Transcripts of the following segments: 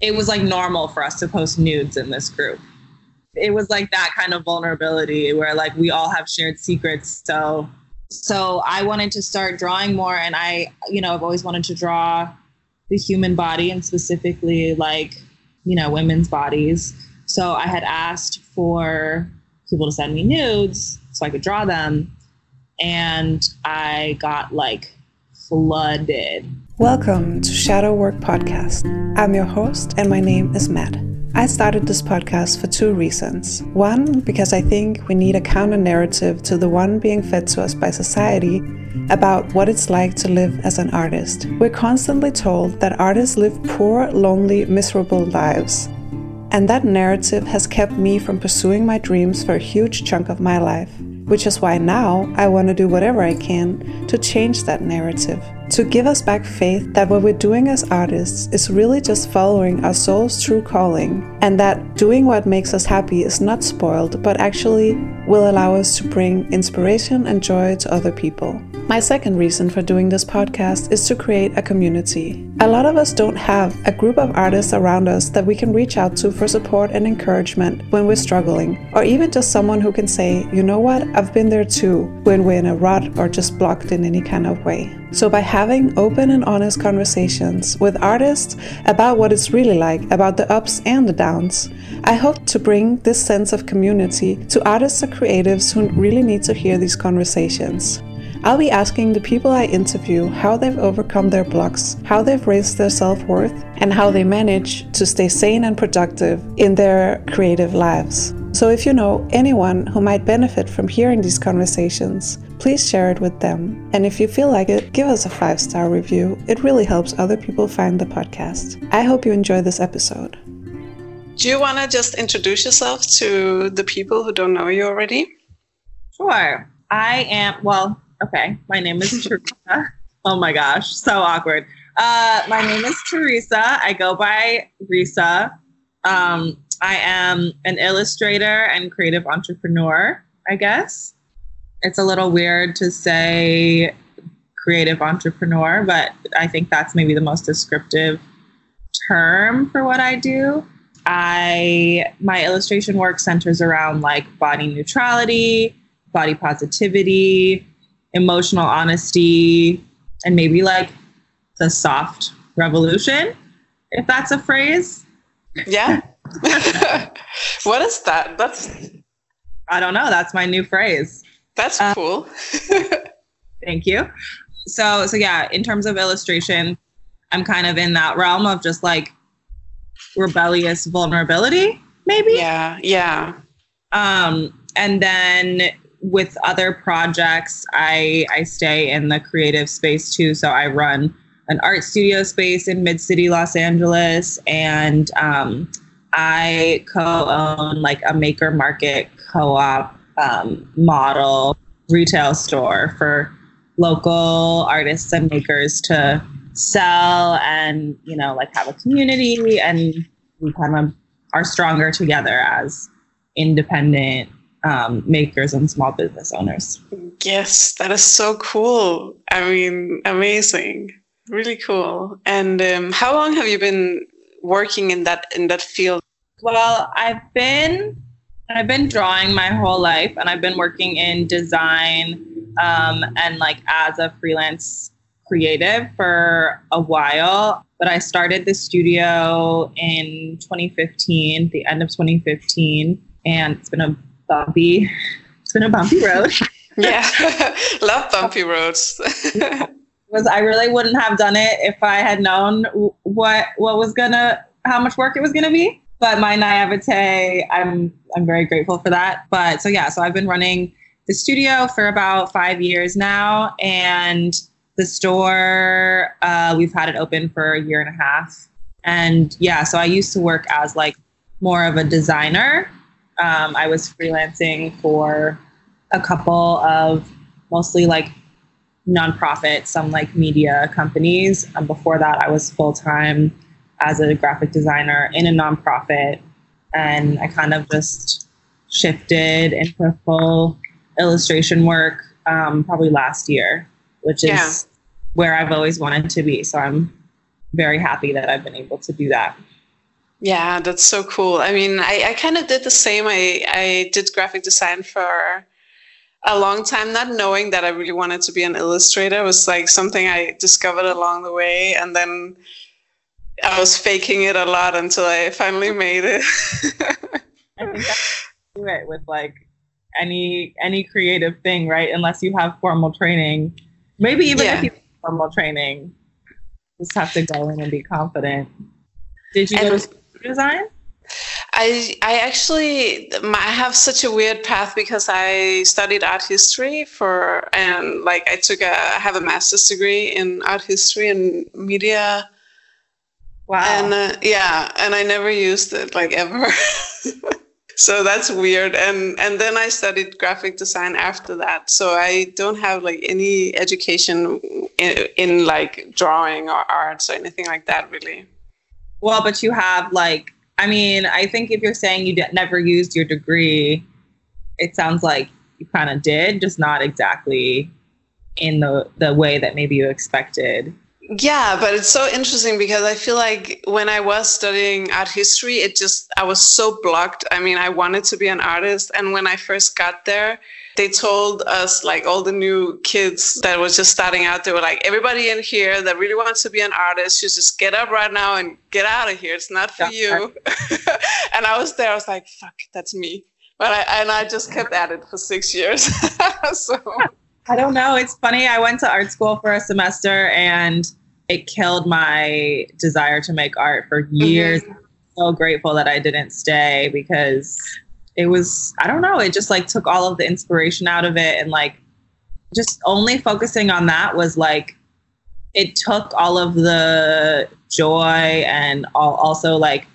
it was like normal for us to post nudes in this group. It was like that kind of vulnerability where like we all have shared secrets. So so I wanted to start drawing more and I, you know, I've always wanted to draw the human body and specifically like, you know, women's bodies. So I had asked for people to send me nudes so I could draw them. And I got like flooded. Welcome to Shadow Work Podcast. I'm your host, and my name is Matt. I started this podcast for two reasons. One, because I think we need a counter narrative to the one being fed to us by society about what it's like to live as an artist. We're constantly told that artists live poor, lonely, miserable lives. And that narrative has kept me from pursuing my dreams for a huge chunk of my life which is why now I want to do whatever I can to change that narrative, to give us back faith that what we're doing as artists is really just following our soul's true calling, and that doing what makes us happy is not spoiled, but actually will allow us to bring inspiration and joy to other people. My second reason for doing this podcast is to create a community. A lot of us don't have a group of artists around us that we can reach out to for support and encouragement when we're struggling, or even just someone who can say, you know what, I've been there too, when we're in a rut or just blocked in any kind of way. So, by having open and honest conversations with artists about what it's really like, about the ups and the downs, I hope to bring this sense of community to artists or creatives who really need to hear these conversations. I'll be asking the people I interview how they've overcome their blocks, how they've raised their self worth, and how they manage to stay sane and productive in their creative lives. So, if you know anyone who might benefit from hearing these conversations, please share it with them. And if you feel like it, give us a five star review. It really helps other people find the podcast. I hope you enjoy this episode. Do you want to just introduce yourself to the people who don't know you already? Sure. I am, well, Okay, my name is Teresa. oh my gosh, so awkward. Uh, my name is Teresa. I go by Risa. Um, I am an illustrator and creative entrepreneur, I guess. It's a little weird to say creative entrepreneur, but I think that's maybe the most descriptive term for what I do. I my illustration work centers around like body neutrality, body positivity, emotional honesty, and maybe like the soft revolution, if that's a phrase. Yeah. what is that? That's I don't know. That's my new phrase. That's um, cool. thank you. So so yeah, in terms of illustration, I'm kind of in that realm of just like rebellious vulnerability, maybe. Yeah, yeah. Um, and then with other projects, I I stay in the creative space too. So I run an art studio space in Mid City, Los Angeles, and um, I co-own like a maker market co-op um, model retail store for local artists and makers to sell and you know like have a community and we kind of are stronger together as independent um, makers and small business owners. Yes, that is so cool. I mean, amazing, really cool. And um, how long have you been working in that in that field? Well, I've been I've been drawing my whole life, and I've been working in design um, and like as a freelance creative for a while. But I started the studio in 2015, the end of 2015, and it's been a bumpy. It's been a bumpy road. yeah, love bumpy roads. was I really wouldn't have done it if I had known what what was gonna how much work it was gonna be. But my naivete, I'm I'm very grateful for that. But so yeah, so I've been running the studio for about five years now, and the store uh, we've had it open for a year and a half. And yeah, so I used to work as like more of a designer um, I was freelancing for a couple of mostly like nonprofit, some like media companies. Um, before that, I was full time as a graphic designer in a nonprofit, and I kind of just shifted into full illustration work um, probably last year, which is yeah. where I've always wanted to be. So I'm very happy that I've been able to do that. Yeah, that's so cool. I mean, I, I kind of did the same. I, I did graphic design for a long time, not knowing that I really wanted to be an illustrator. It was like something I discovered along the way. And then I was faking it a lot until I finally made it. I think that's do it with like any any creative thing, right? Unless you have formal training. Maybe even yeah. if you have formal training, just have to go in and be confident. Did you and, to design? I I actually I have such a weird path because I studied art history for and like I took a I have a master's degree in art history and media. Wow. And uh, yeah, and I never used it like ever. so that's weird and and then i studied graphic design after that so i don't have like any education in, in like drawing or arts or anything like that really well but you have like i mean i think if you're saying you never used your degree it sounds like you kind of did just not exactly in the the way that maybe you expected yeah, but it's so interesting because I feel like when I was studying art history, it just, I was so blocked. I mean, I wanted to be an artist. And when I first got there, they told us, like all the new kids that was just starting out, they were like, everybody in here that really wants to be an artist should just get up right now and get out of here. It's not for you. and I was there, I was like, fuck, that's me. But I, and I just kept at it for six years. so. I don't know. It's funny. I went to art school for a semester and it killed my desire to make art for mm-hmm. years. Mm-hmm. So grateful that I didn't stay because it was, I don't know, it just like took all of the inspiration out of it. And like just only focusing on that was like, it took all of the joy and all, also like,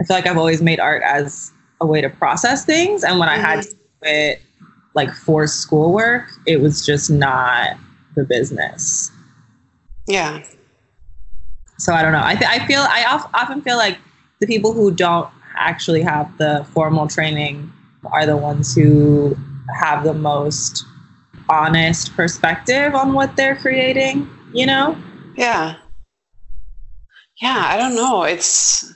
I feel like I've always made art as a way to process things. And when mm-hmm. I had mm-hmm. to do it like for schoolwork, it was just not the business. Yeah. So I don't know. I th- I feel I of- often feel like the people who don't actually have the formal training are the ones who have the most honest perspective on what they're creating, you know? Yeah. Yeah, I don't know. It's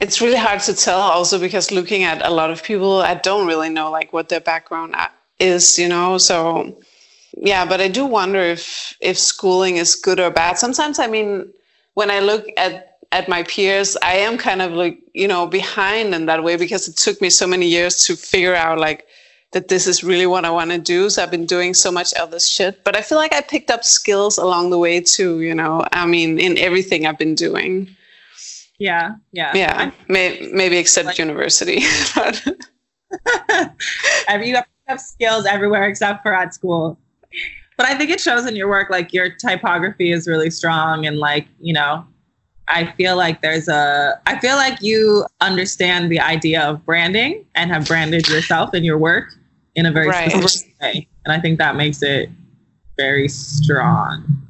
it's really hard to tell also because looking at a lot of people i don't really know like what their background is you know so yeah but i do wonder if if schooling is good or bad sometimes i mean when i look at at my peers i am kind of like you know behind in that way because it took me so many years to figure out like that this is really what i want to do so i've been doing so much other shit but i feel like i picked up skills along the way too you know i mean in everything i've been doing yeah, yeah, yeah. May, maybe except like, university. Have you have skills everywhere except for at school? But I think it shows in your work. Like your typography is really strong, and like you know, I feel like there's a. I feel like you understand the idea of branding and have branded yourself and your work in a very right. specific way, and I think that makes it very strong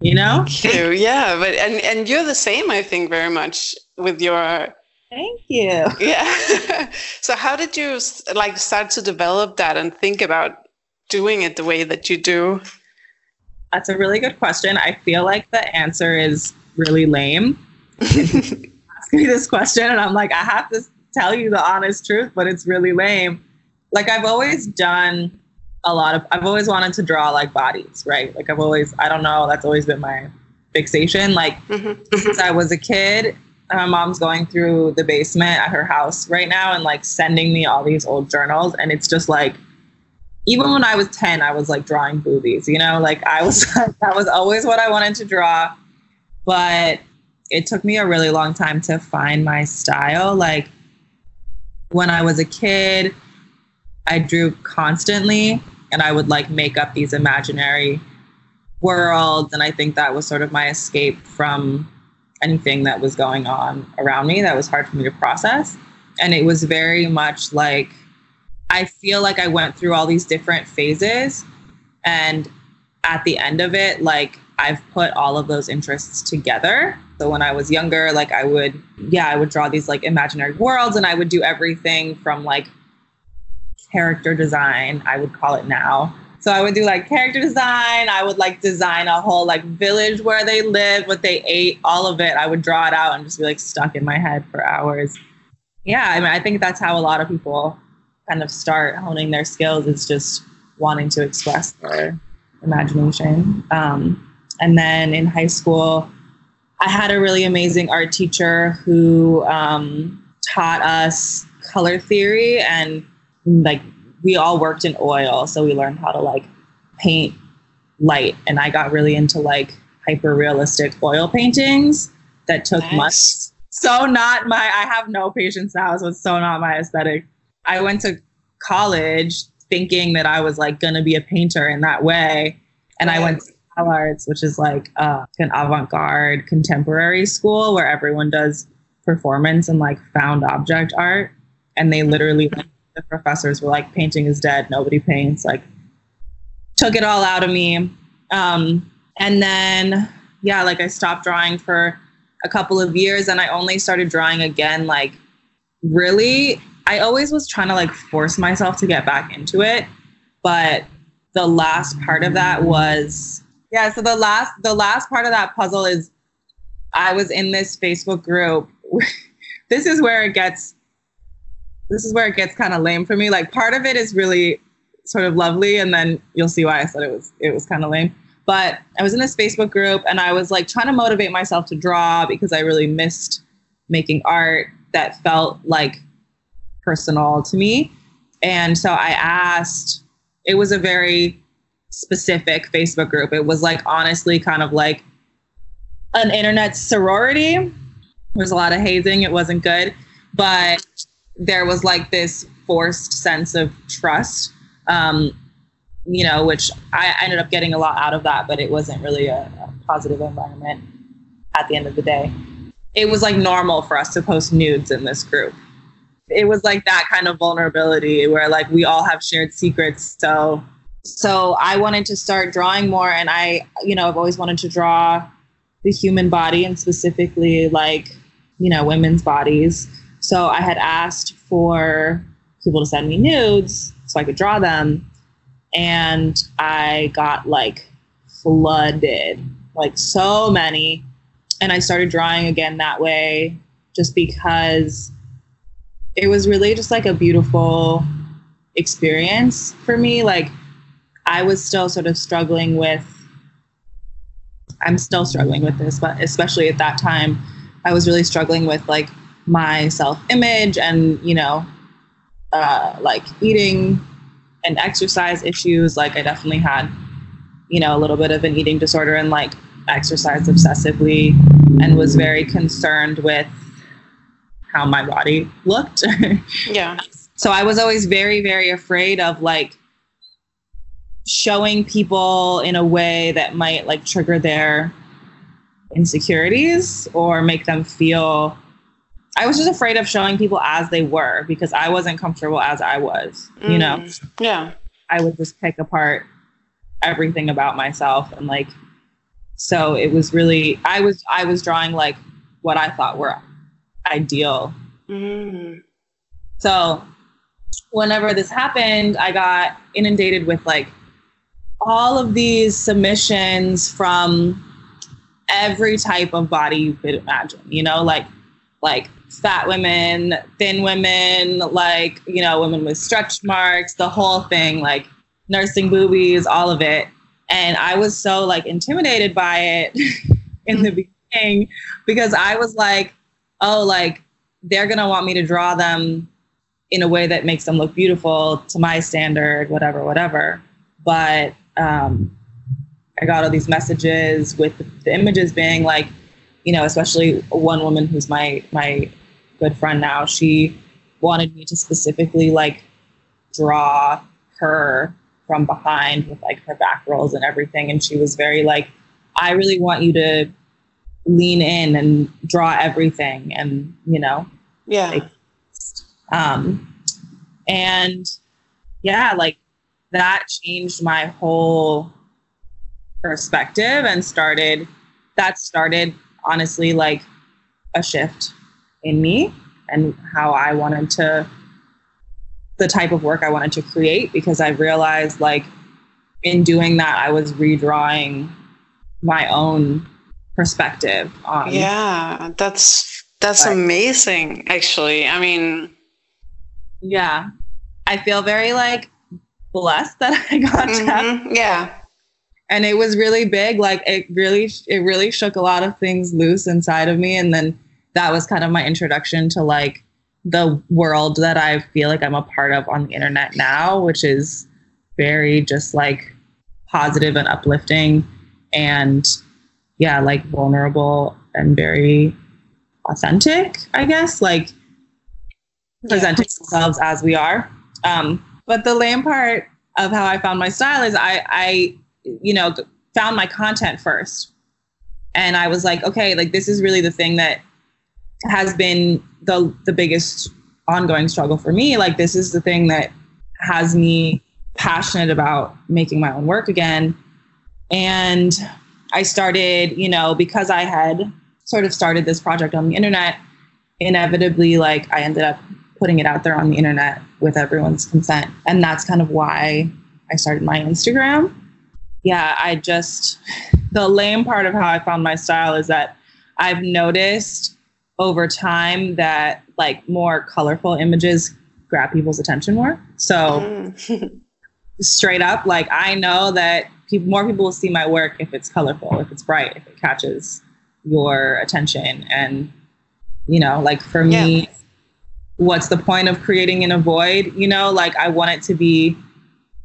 you know Thank you. yeah but and and you're the same i think very much with your thank you yeah so how did you like start to develop that and think about doing it the way that you do that's a really good question i feel like the answer is really lame ask me this question and i'm like i have to tell you the honest truth but it's really lame like i've always done a lot of I've always wanted to draw like bodies, right? Like I've always I don't know, that's always been my fixation. Like mm-hmm. since I was a kid, my mom's going through the basement at her house right now and like sending me all these old journals and it's just like even when I was 10, I was like drawing boobies, you know, like I was that was always what I wanted to draw. But it took me a really long time to find my style. Like when I was a kid, I drew constantly and I would like make up these imaginary worlds. And I think that was sort of my escape from anything that was going on around me that was hard for me to process. And it was very much like I feel like I went through all these different phases. And at the end of it, like I've put all of those interests together. So when I was younger, like I would, yeah, I would draw these like imaginary worlds and I would do everything from like character design, I would call it now, So I would do like character design. I would like design a whole like village where they live, what they ate, all of it. I would draw it out and just be like stuck in my head for hours. Yeah, I mean, I think that's how a lot of people kind of start honing their skills is just wanting to express their imagination. Um, and then in high school, I had a really amazing art teacher who um, taught us color theory and like we all worked in oil, so we learned how to like paint light. And I got really into like hyper realistic oil paintings that took nice. months. So not my. I have no patience now, so it's so not my aesthetic. I went to college thinking that I was like gonna be a painter in that way, and right. I went to CalArts, which is like uh, an avant-garde contemporary school where everyone does performance and like found object art, and they literally like, the professors were like, painting is dead, nobody paints. Like, took it all out of me. Um, and then, yeah, like I stopped drawing for a couple of years and I only started drawing again, like, really. I always was trying to like force myself to get back into it. But the last part of that was, yeah, so the last, the last part of that puzzle is I was in this Facebook group. this is where it gets this is where it gets kind of lame for me. Like part of it is really sort of lovely, and then you'll see why I said it was it was kind of lame. But I was in this Facebook group, and I was like trying to motivate myself to draw because I really missed making art that felt like personal to me. And so I asked. It was a very specific Facebook group. It was like honestly kind of like an internet sorority. There was a lot of hazing. It wasn't good, but there was like this forced sense of trust, um, you know, which I, ended up getting a lot out of that, but it wasn't really a, a positive environment at the end of the day. It was like normal for us to post nudes in this group. It was like that kind of vulnerability where like we all have shared secrets. So so I wanted to start drawing more and I, you know, I've always wanted to draw the human body and specifically like, you know, women's bodies. So I had asked for people to send me nudes so I could draw them. And I got like flooded, like so many. And I started drawing again that way just because it was really just like a beautiful experience for me. Like I was still sort of struggling with, I'm still struggling with this, but especially at that time, I was really struggling with like my self image and, you know, uh, like eating and exercise issues. Like, I definitely had, you know, a little bit of an eating disorder and like exercised obsessively and was very concerned with how my body looked. yeah. So I was always very, very afraid of like showing people in a way that might like trigger their insecurities or make them feel I was just afraid of showing people as they were because I wasn't comfortable as I was, mm, you know? Yeah. I would just pick apart everything about myself and like so it was really I was I was drawing like what I thought were ideal. Mm. So whenever this happened, I got inundated with like all of these submissions from every type of body you could imagine, you know, like like fat women, thin women, like, you know, women with stretch marks, the whole thing, like nursing boobies, all of it. And I was so like intimidated by it in the mm-hmm. beginning because I was like, oh, like they're going to want me to draw them in a way that makes them look beautiful to my standard, whatever, whatever. But um, I got all these messages with the, images being like, you know, especially one woman who's my my good friend now, she wanted me to specifically like draw her from behind with like her back rolls and everything. And she was very like, I really want you to lean in and draw everything and, you know, yeah. Like, um, and yeah, like that changed my whole perspective and started, that started honestly like a shift in me and how I wanted to, the type of work I wanted to create because I realized like in doing that, I was redrawing my own perspective on. Yeah, that's that's like, amazing. Actually, I mean, yeah, I feel very like blessed that I got mm-hmm. Yeah. And it was really big. Like it really, it really shook a lot of things loose inside of me. And then that was kind of my introduction to like the world that I feel like I'm a part of on the internet now, which is very just like positive and uplifting and yeah, like vulnerable and very authentic, I guess, like presenting yeah. ourselves as we are. Um, but the lame part of how I found my style is I, I, you know, found my content first. And I was like, okay, like this is really the thing that has been the the biggest ongoing struggle for me. Like this is the thing that has me passionate about making my own work again. And I started, you know, because I had sort of started this project on the internet, inevitably like I ended up putting it out there on the internet with everyone's consent. And that's kind of why I started my Instagram. Yeah, I just, the lame part of how I found my style is that I've noticed over time that like more colorful images grab people's attention more. So, mm. straight up, like I know that people, more people will see my work if it's colorful, if it's bright, if it catches your attention. And, you know, like for me, yeah what's the point of creating in a void? You know, like I want it to be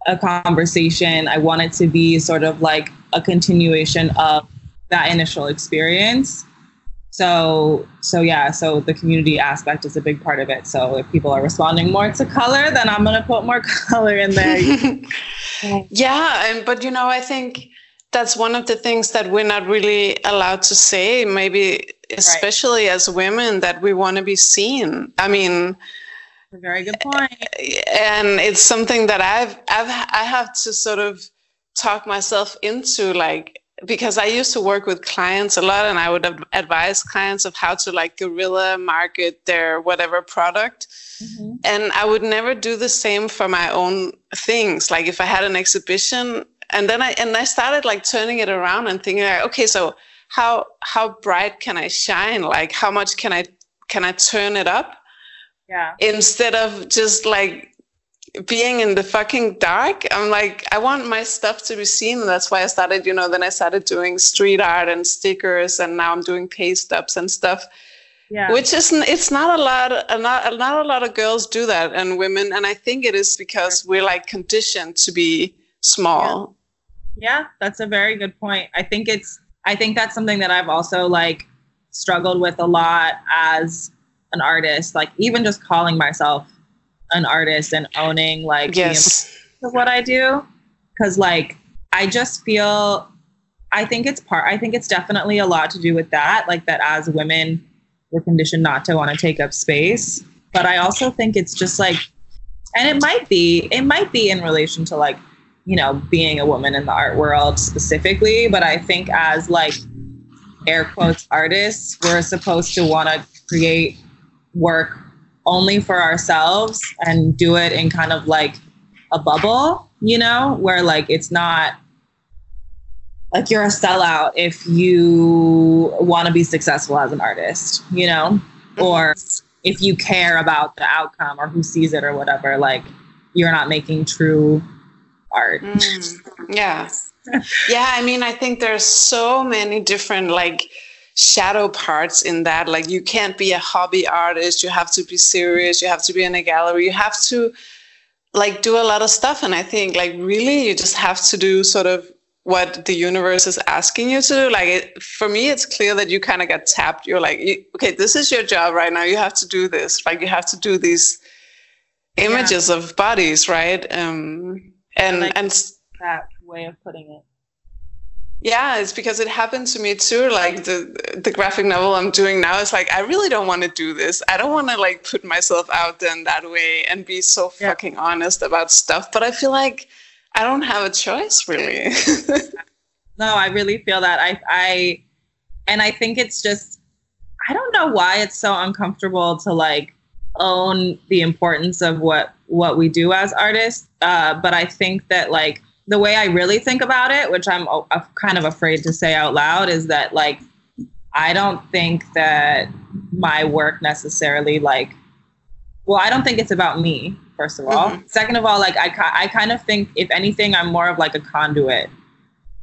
a conversation. I want it to be sort of like a continuation of that initial experience. So, so yeah, so the community aspect is a big part of it. So if people are responding more to color, then I'm going to put more color in there. yeah, and but you know, I think that's one of the things that we're not really allowed to say. Maybe especially right. as women, that we want to be seen. I mean, a very good point. And it's something that I've I've I have to sort of talk myself into like because I used to work with clients a lot and I would advise clients of how to like guerrilla market their whatever product. Mm-hmm. And I would never do the same for my own things. Like if I had an exhibition and then I and I started like turning it around and thinking like, okay, so how how bright can I shine? Like how much can I can I turn it up? Yeah. Instead of just like being in the fucking dark i'm like i want my stuff to be seen that's why i started you know then i started doing street art and stickers and now i'm doing paste ups and stuff yeah. which isn't it's not a lot not, not a lot of girls do that and women and i think it is because we're like conditioned to be small yeah. that's a very good point i think it's I think that's something that I've also like struggled with a lot as an artist, like even just calling myself an artist and owning like yes. what I do. Cause like I just feel I think it's part I think it's definitely a lot to do with that. Like that as women we're conditioned not to want to take up space. But I also think it's just like and it might be it might be in relation to like you know, being a woman in the art world specifically, but I think as like air quotes artists, we're supposed to want to create work only for ourselves and do it in kind of like a bubble, you know, where like it's not like you're a sellout if you want to be successful as an artist, you know, mm-hmm. or if you care about the outcome or who sees it or whatever, like you're not making true art. Mm, yeah. yeah, I mean, I think there's so many different like shadow parts in that. Like you can't be a hobby artist, you have to be serious, you have to be in a gallery, you have to like do a lot of stuff and I think like really you just have to do sort of what the universe is asking you to do. Like it, for me, it's clear that you kind of get tapped. You're like, okay, this is your job right now. You have to do this. Like you have to do these images yeah. of bodies, right? Um, and like and that way of putting it. Yeah it's because it happened to me too like the the graphic novel i'm doing now is like i really don't want to do this. I don't want to like put myself out there in that way and be so yeah. fucking honest about stuff but i feel like i don't have a choice really. No i really feel that. I i and i think it's just i don't know why it's so uncomfortable to like own the importance of what what we do as artists uh, but i think that like the way I really think about it, which I'm uh, kind of afraid to say out loud, is that like I don't think that my work necessarily like well, I don't think it's about me, first of all. Mm-hmm. Second of all, like I, I kind of think if anything, I'm more of like a conduit.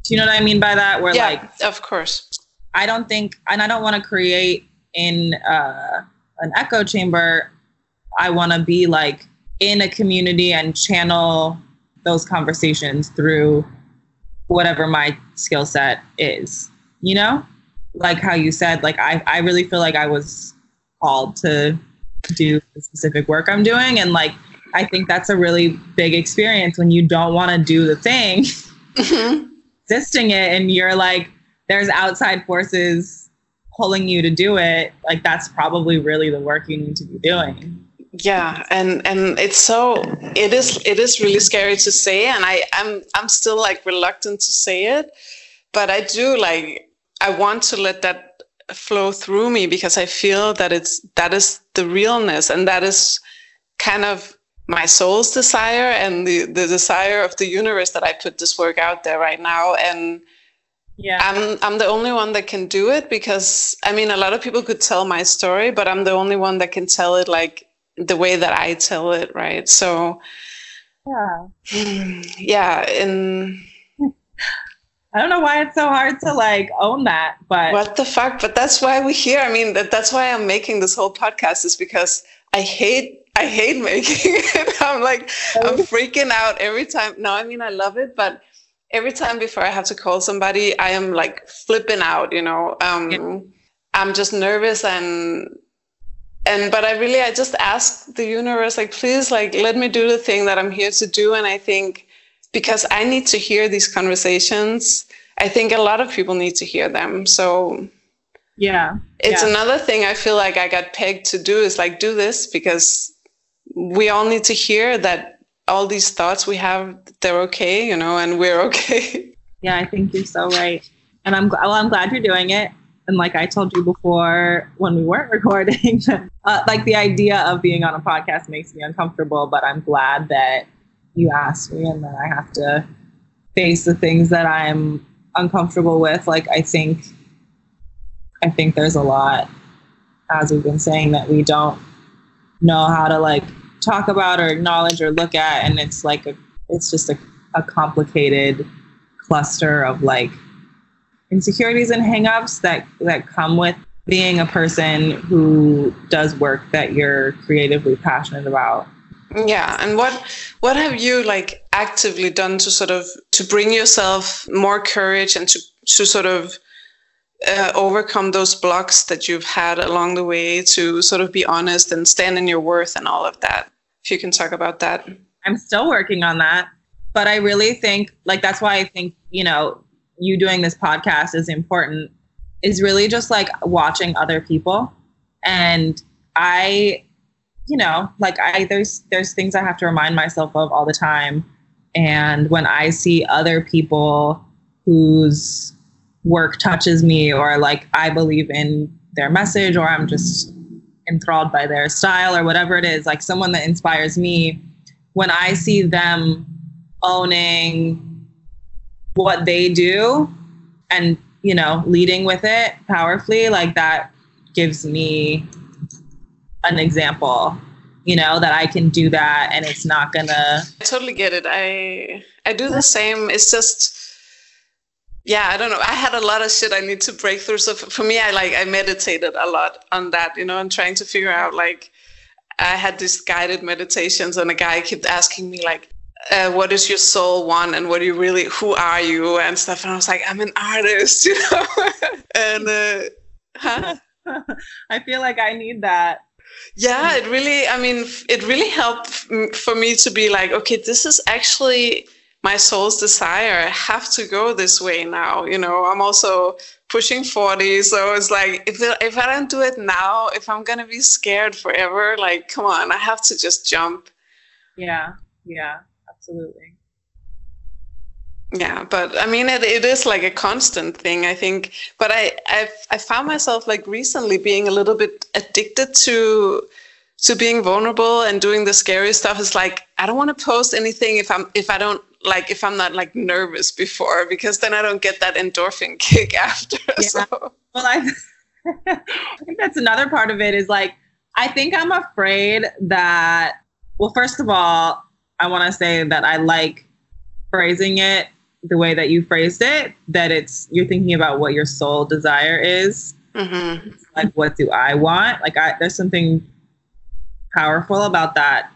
Do you know what I mean by that? Where yeah, like, of course. I don't think, and I don't want to create in uh, an echo chamber. I want to be like in a community and channel those conversations through whatever my skill set is. You know, like how you said, like I, I really feel like I was called to do the specific work I'm doing. And like, I think that's a really big experience when you don't want to do the thing, mm-hmm. resisting it, and you're like, there's outside forces pulling you to do it. Like, that's probably really the work you need to be doing. Yeah, and and it's so it is it is really scary to say, and I I'm I'm still like reluctant to say it, but I do like I want to let that flow through me because I feel that it's that is the realness and that is kind of my soul's desire and the the desire of the universe that I put this work out there right now and yeah. I'm I'm the only one that can do it because I mean a lot of people could tell my story but I'm the only one that can tell it like the way that I tell it right so yeah yeah and I don't know why it's so hard to like own that, but what the fuck? But that's why we're here. I mean, that, that's why I'm making this whole podcast is because I hate I hate making it. I'm like I'm freaking out every time. No, I mean I love it, but every time before I have to call somebody, I am like flipping out. You know, um, yeah. I'm just nervous and and but I really I just ask the universe like please like let me do the thing that I'm here to do, and I think because I need to hear these conversations. I think a lot of people need to hear them. So yeah. It's yeah. another thing I feel like I got pegged to do is like do this because we all need to hear that all these thoughts we have they're okay, you know, and we're okay. Yeah, I think you're so right. And I'm well, I'm glad you're doing it. And like I told you before when we weren't recording, uh, like the idea of being on a podcast makes me uncomfortable, but I'm glad that you asked me and that I have to face the things that I'm uncomfortable with. Like I think I think there's a lot, as we've been saying, that we don't know how to like talk about or acknowledge or look at and it's like a it's just a, a complicated cluster of like insecurities and hangups that that come with being a person who does work that you're creatively passionate about. Yeah and what what have you like actively done to sort of to bring yourself more courage and to to sort of uh, overcome those blocks that you've had along the way to sort of be honest and stand in your worth and all of that? If you can talk about that. I'm still working on that but i really think like that's why i think you know you doing this podcast is important is really just like watching other people and i you know, like I there's there's things I have to remind myself of all the time. And when I see other people whose work touches me or like I believe in their message or I'm just enthralled by their style or whatever it is, like someone that inspires me, when I see them owning what they do and, you know, leading with it powerfully, like that gives me an example you know that i can do that and it's not gonna i totally get it. I i do the same. It's just yeah i don't know. I had a lot of shit i need to break through. So for me i like i meditated a lot on that you know and trying to figure out like i had these guided meditations and a guy kept asking me like uh, what is your soul want and what do you really who are you and stuff. And i was like i'm an artist you know? And uh, huh? i feel like i need that. Yeah it really i mean it really helped for me to be like okay this is actually my soul's desire. I have to go this way now you know? I'm also pushing 40 so it's like if, if i don't do it now if i'm gonna be scared forever like come on i have to just jump. Yeah yeah absolutely yeah but i mean it, it is like a constant thing i think but i I've, i found myself like recently being a little bit addicted to to being vulnerable and doing the scary stuff is like i don't want to post anything if i'm if i don't like if I'm not like nervous before because then I don't get that endorphin kick after. Yeah. So. Well, I, I think that's another part of it is like I think I'm afraid that well, first of all, I want to say that I like phrasing it the way that you phrased it. That it's you're thinking about what your soul desire is. Mm-hmm. Like, what do I want? Like, I there's something powerful about that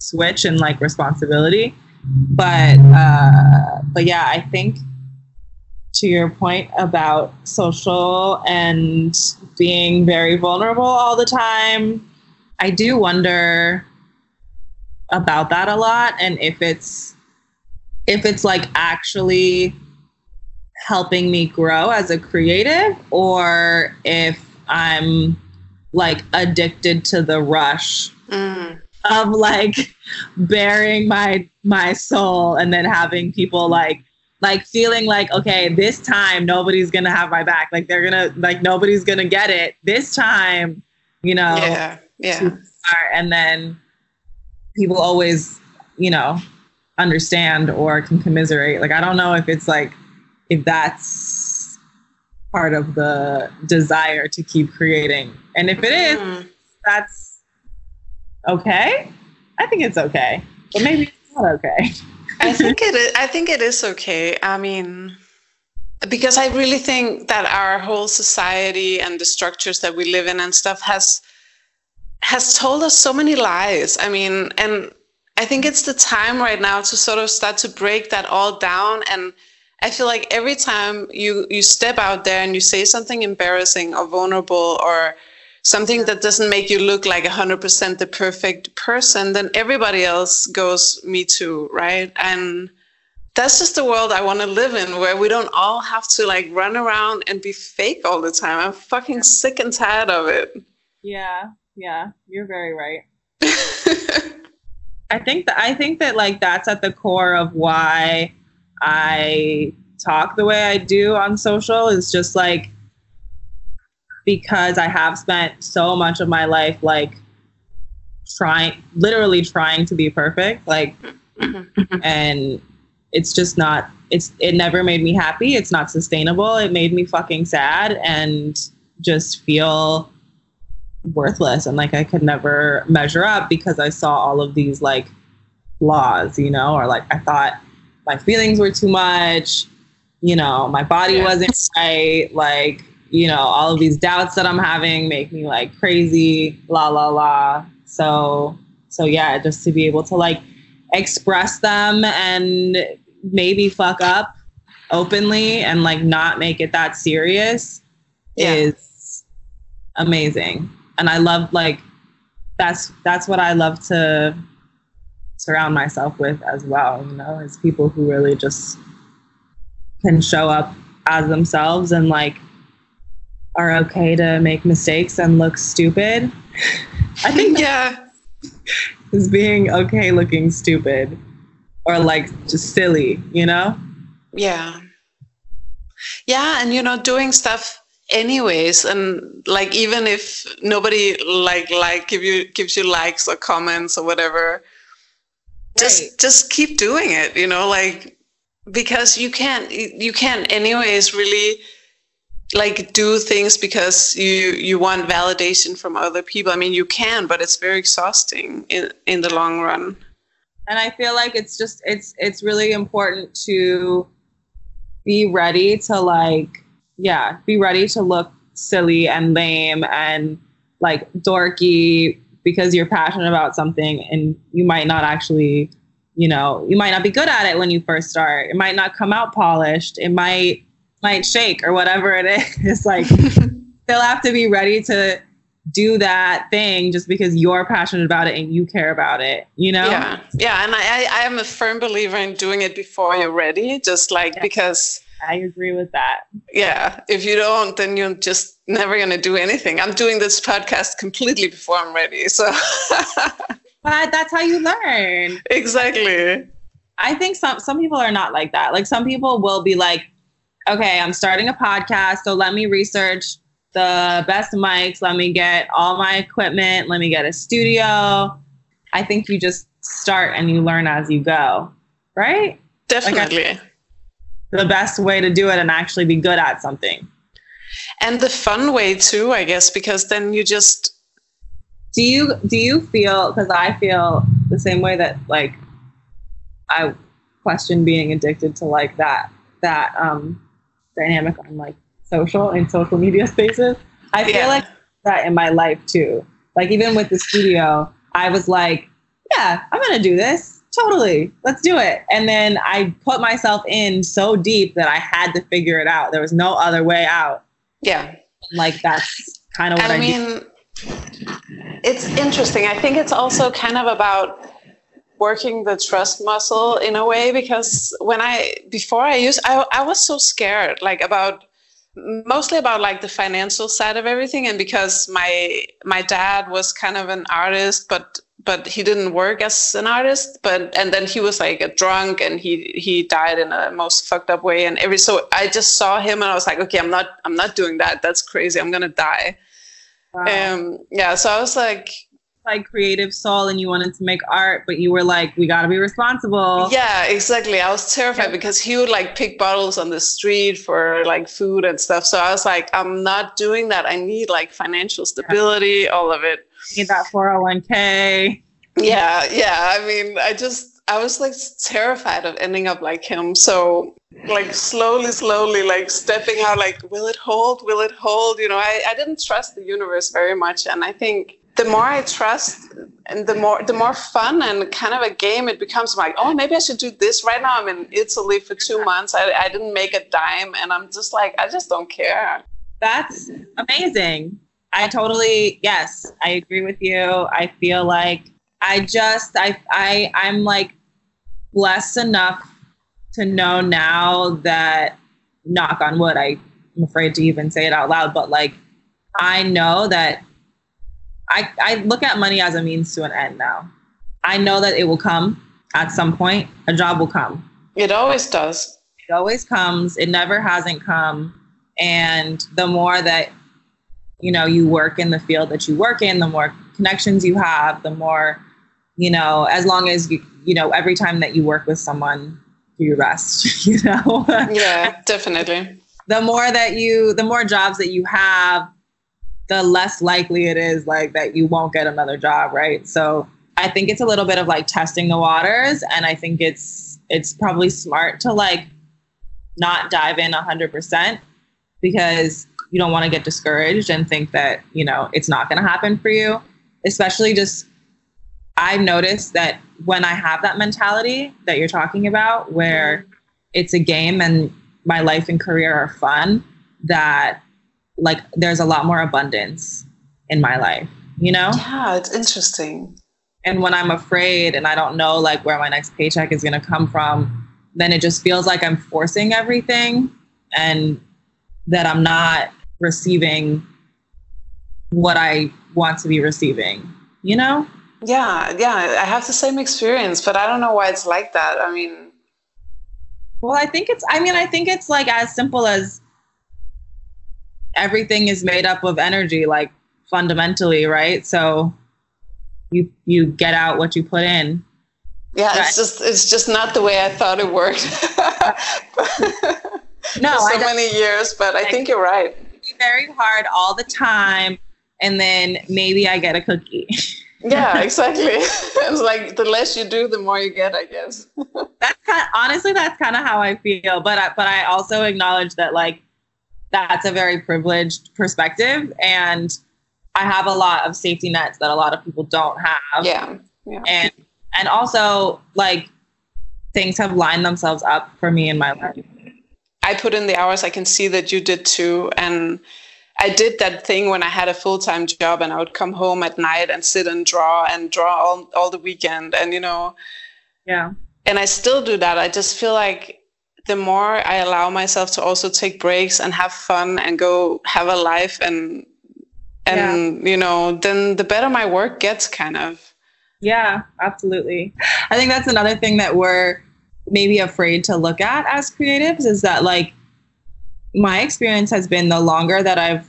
switch and like responsibility. But uh, but yeah, I think to your point about social and being very vulnerable all the time, I do wonder about that a lot. And if it's if it's like actually helping me grow as a creative or if I'm like addicted to the rush mm. of like baring my my soul and then having people like like feeling like okay this time nobody's gonna have my back. Like they're gonna like nobody's gonna get it this time you know yeah yeah. and then people always you know understand or can commiserate. Like i don't know if it's like if that's part of the desire to keep creating. And if it is mm. that's okay. I think it's okay. But maybe it's not okay. I think it is i think it is okay. I mean because i really think that our whole society and the structures that we live in and stuff has has told us so many lies i mean and i think it's the time right now to sort of start to break that all down and I feel like every time you you step out there and you say something embarrassing or vulnerable or something that doesn't make you look like 100% the perfect person, then everybody else goes, me too, right? And that's just the world I want to live in where we don't all have to like run around and be fake all the time. I'm fucking sick and tired of it. Yeah, yeah, you're very right. I think that I think that like that's at the core of why I talk the way I do on social is just like because I have spent so much of my life like trying literally trying to be perfect like and it's just not it's it never made me happy it's not sustainable it made me fucking sad and just feel worthless and like I could never measure up because I saw all of these like flaws you know or like I thought my feelings were too much you know my body yeah. wasn't right like you know, all of these doubts that I'm having make me like crazy, la la la. So so yeah, just to be able to like express them and maybe fuck up openly and like not make it that serious yeah. is amazing. And I love like that's that's what I love to surround myself with as well, you know, is people who really just can show up as themselves and like are okay to make mistakes and look stupid. I think yeah, is being okay looking stupid or like just silly, you know? Yeah. Yeah, and you know, doing stuff anyways and like even if nobody like like give you gives you likes or comments or whatever right. just just keep doing it you know like because you can't you can't anyways really like do things because you you want validation from other people i mean you can but it's very exhausting in in the long run and i feel like it's just it's it's really important to be ready to like yeah be ready to look silly and lame and like dorky because you're passionate about something and you might not actually you know you might not be good at it when you first start it might not come out polished it might might shake or whatever it is. Like they'll have to be ready to do that thing just because you're passionate about it and you care about it, you know? Yeah. Yeah. And I, I am a firm believer in doing it before you're ready, just like yeah. because I agree with that. Yeah. If you don't, then you're just never going to do anything. I'm doing this podcast completely before I'm ready. So, but that's how you learn. Exactly. I think some, some people are not like that. Like some people will be like, okay, I'm starting a podcast, so let me research the best mics, let me get all my equipment, let me get a studio. I think you just start and you learn as you go, right? Definitely. Like I, the best way to do it and actually be good at something. And the fun way too, I guess, because then you just do you do you feel because I feel the same way that like I question being addicted to like that that um dynamic on like social and social media spaces. I feel yeah. like that in my life too. Like even with the studio, I was like, yeah, I'm gonna do this. Totally. Let's do it. And then I put myself in so deep that I had to figure it out. There was no other way out. Yeah. Like that's kind of what I, I mean, do. it's interesting. I think it's also kind of about working the trust muscle in a way because when I before I used I I was so scared like about mostly about like the financial side of everything and because my my dad was kind of an artist but but he didn't work as an artist but and then he was like a drunk and he he died in a most fucked up way. And every so i just saw him and i was like okay i'm not i'm not doing that. That's crazy. I'm gonna die. Wow. um yeah so i was like like creative soul and you wanted to make art but you were like we got to be responsible. Yeah exactly. I was terrified yeah. because he would like pick bottles on the street for like food and stuff. So i was like i'm not doing that. I need like financial stability yeah. all of it need that 401k. Yeah, yeah. I mean, I just I was like terrified of ending up like him. So like slowly, slowly, like stepping out, like, will it hold? Will it hold? You know, I, I didn't trust the universe very much. And I think the more I trust and the more the more fun and kind of a game it becomes I'm like, oh maybe I should do this. Right now I'm in Italy for two months. I, I didn't make a dime and I'm just like, I just don't care. That's amazing. I totally yes, I agree with you. I feel like I just I I I'm like blessed enough to know now that knock on wood, I'm afraid to even say it out loud, but like I know that I I look at money as a means to an end now. I know that it will come at some point. A job will come. It always does. It always comes. It never hasn't come. And the more that you know you work in the field that you work in the more connections you have the more you know as long as you you know every time that you work with someone you rest you know? Yeah definitely. The more that you the more jobs that you have the less likely it is like that you won't get another job right? So i think it's a little bit of like testing the waters and i think it's it's probably smart to like not dive in 100% because you don't want to get discouraged and think that you know it's not going to happen for you. Especially just i've noticed that when i have that mentality that you're talking about where it's a game and my life and career are fun that like there's a lot more abundance in my life you know? Yeah it's interesting. And when i'm afraid and i don't know like where my next paycheck is going to come from then it just feels like i'm forcing everything and that i'm not receiving what I want to be receiving, you know? Yeah, yeah, I have the same experience, but I don't know why it's like that. I mean, well, I think it's, I mean, I think it's like as simple as everything is made up of energy, like fundamentally, right? So you, you get out what you put in. Yeah, right? it's just, it's just not the way I thought it worked. no, so many years, but I think you're right very hard all the time, and then maybe I get a cookie. yeah, exactly. it's like the less you do, the more you get, I guess. that's kind of, honestly that's kind of how I feel, but I, but I also acknowledge that like that's a very privileged perspective, and I have a lot of safety nets that a lot of people don't have. Yeah. yeah. And and also like things have lined themselves up for me in my life. I put in the hours. I can see that you did too. And I did that thing when I had a full time job and I would come home at night and sit and draw and draw all, all the weekend. And, you know, yeah. And I still do that. I just feel like the more I allow myself to also take breaks and have fun and go have a life and, and, yeah. you know, then the better my work gets kind of. Yeah, absolutely. I think that's another thing that we're, maybe afraid to look at as creatives is that like my experience has been the longer that I've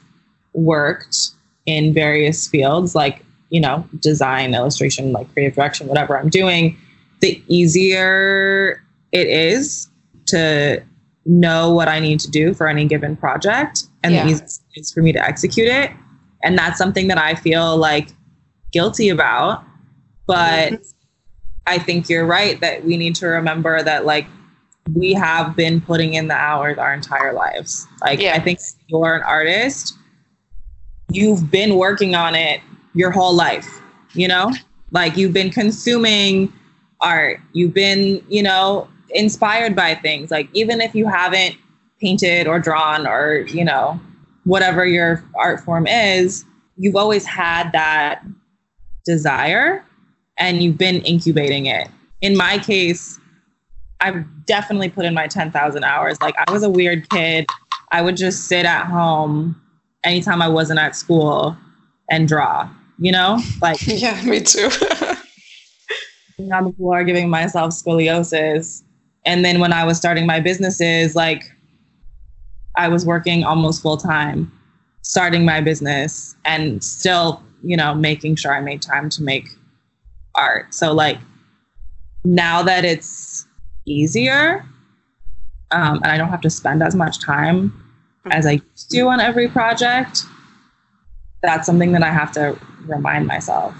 worked in various fields, like, you know, design, illustration, like creative direction, whatever I'm doing, the easier it is to know what I need to do for any given project and Yeah. the easiest is for me to execute it. And that's something that I feel like guilty about. But mm-hmm. I think you're right that we need to remember that like we have been putting in the hours our entire lives. Like Yeah. I think you're an artist, you've been working on it your whole life, you know? Like you've been consuming art, you've been, you know, inspired by things. Like even if you haven't painted or drawn or, you know, whatever your art form is, you've always had that desire and you've been incubating it. In my case, I've definitely put in my 10,000 hours. Like I was a weird kid. I would just sit at home anytime I wasn't at school and draw, you know? Like Yeah, me too. on the floor giving myself scoliosis. And then when I was starting my businesses, like I was working almost full time, starting my business and still, you know, making sure I made time to make art. So like now that it's easier, um, and I don't have to spend as much time as I used to on every project, that's something that I have to remind myself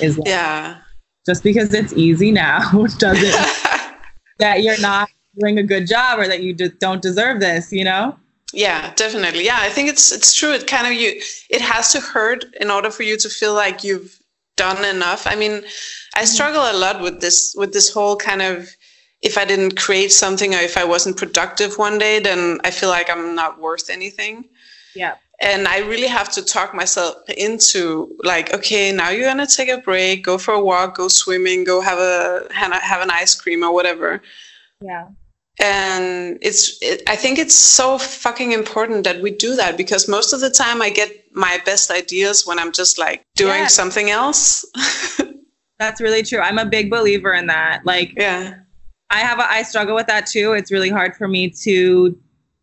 is like, yeah. just because it's easy now doesn't that you're not doing a good job or that you just don't deserve this, you know? Yeah, definitely. Yeah, I think it's it's true. It kind of you it has to hurt in order for you to feel like you've done enough. I mean, I struggle a lot with this with this whole kind of if I didn't create something or if I wasn't productive one day, then I feel like I'm not worth anything. Yeah. And I really have to talk myself into like, okay, now you're gonna take a break, go for a walk, go swimming, go have a have an ice cream or whatever Yeah. and it's it, i think it's so fucking important that we do that because most of the time i get my best ideas when i'm just like doing something else That's really true. I'm a big believer in that. Like yeah I have a, I struggle with that too. It's really hard for me to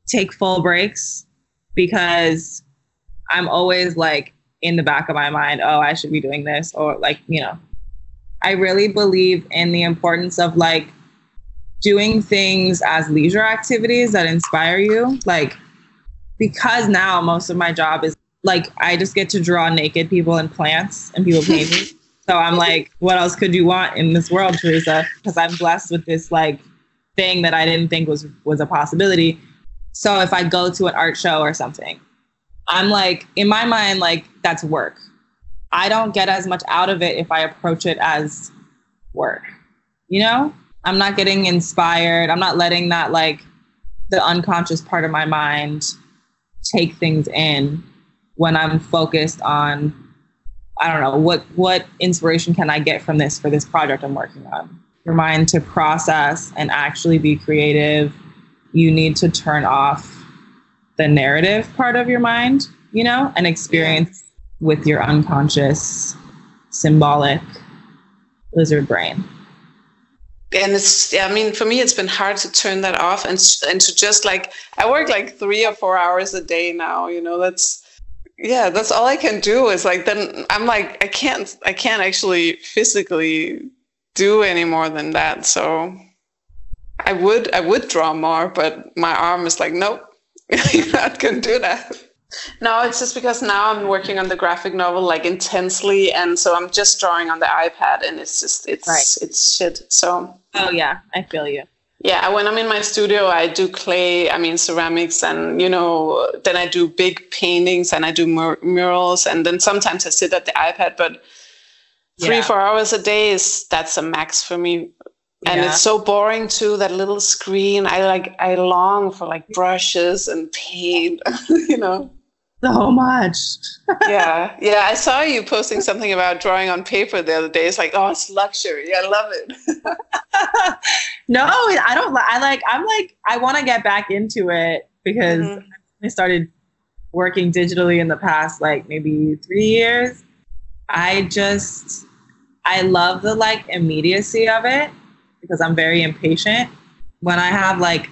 take full breaks because I'm always like in the back of my mind, oh, I should be doing this or like, you know. I really believe in the importance of like doing things as leisure activities that inspire you. Like because now most of my job is like I just get to draw naked people and plants and people paint me. So I'm like, what else could you want in this world, Teresa? Because I'm blessed with this like thing that I didn't think was was a possibility. So if I go to an art show or something, I'm like, in my mind, like that's work. I don't get as much out of it if I approach it as work. You know? I'm not getting inspired. I'm not letting that like the unconscious part of my mind take things in when I'm focused on I don't know what what inspiration can I get from this for this project I'm working on. Your mind to process and actually be creative, you need to turn off the narrative part of your mind, you know, and experience with your unconscious symbolic lizard brain. and it's yeah, i mean for me it's been hard to turn that off and and to just like i work like three or four hours a day now you know that's yeah that's all i can do is like then i'm like i can't i can't actually physically do any more than that so i would i would draw more but my arm is like nope you're not gonna do that no it's just because now i'm working on the graphic novel like intensely and so i'm just drawing on the ipad and it's just it's Right. it's shit so Oh yeah, I feel you. Yeah, when I'm in my studio, I do clay, I mean ceramics, and you know, then I do big paintings and I do mur- murals, and then sometimes I sit at the iPad. But three, Yeah. four hours a day is that's a max for me, and Yeah. it's so boring too. That little screen, I like, I long for like brushes and paint, you know. So much. yeah, yeah. I saw you posting something about drawing on paper the other day. It's like, oh, it's luxury. I love it. no, I don't. I like. I'm like. I want to get back into it because Mhm. I started working digitally in the past, like maybe three years. I just. I love the like immediacy of it because I'm very impatient. When I have like,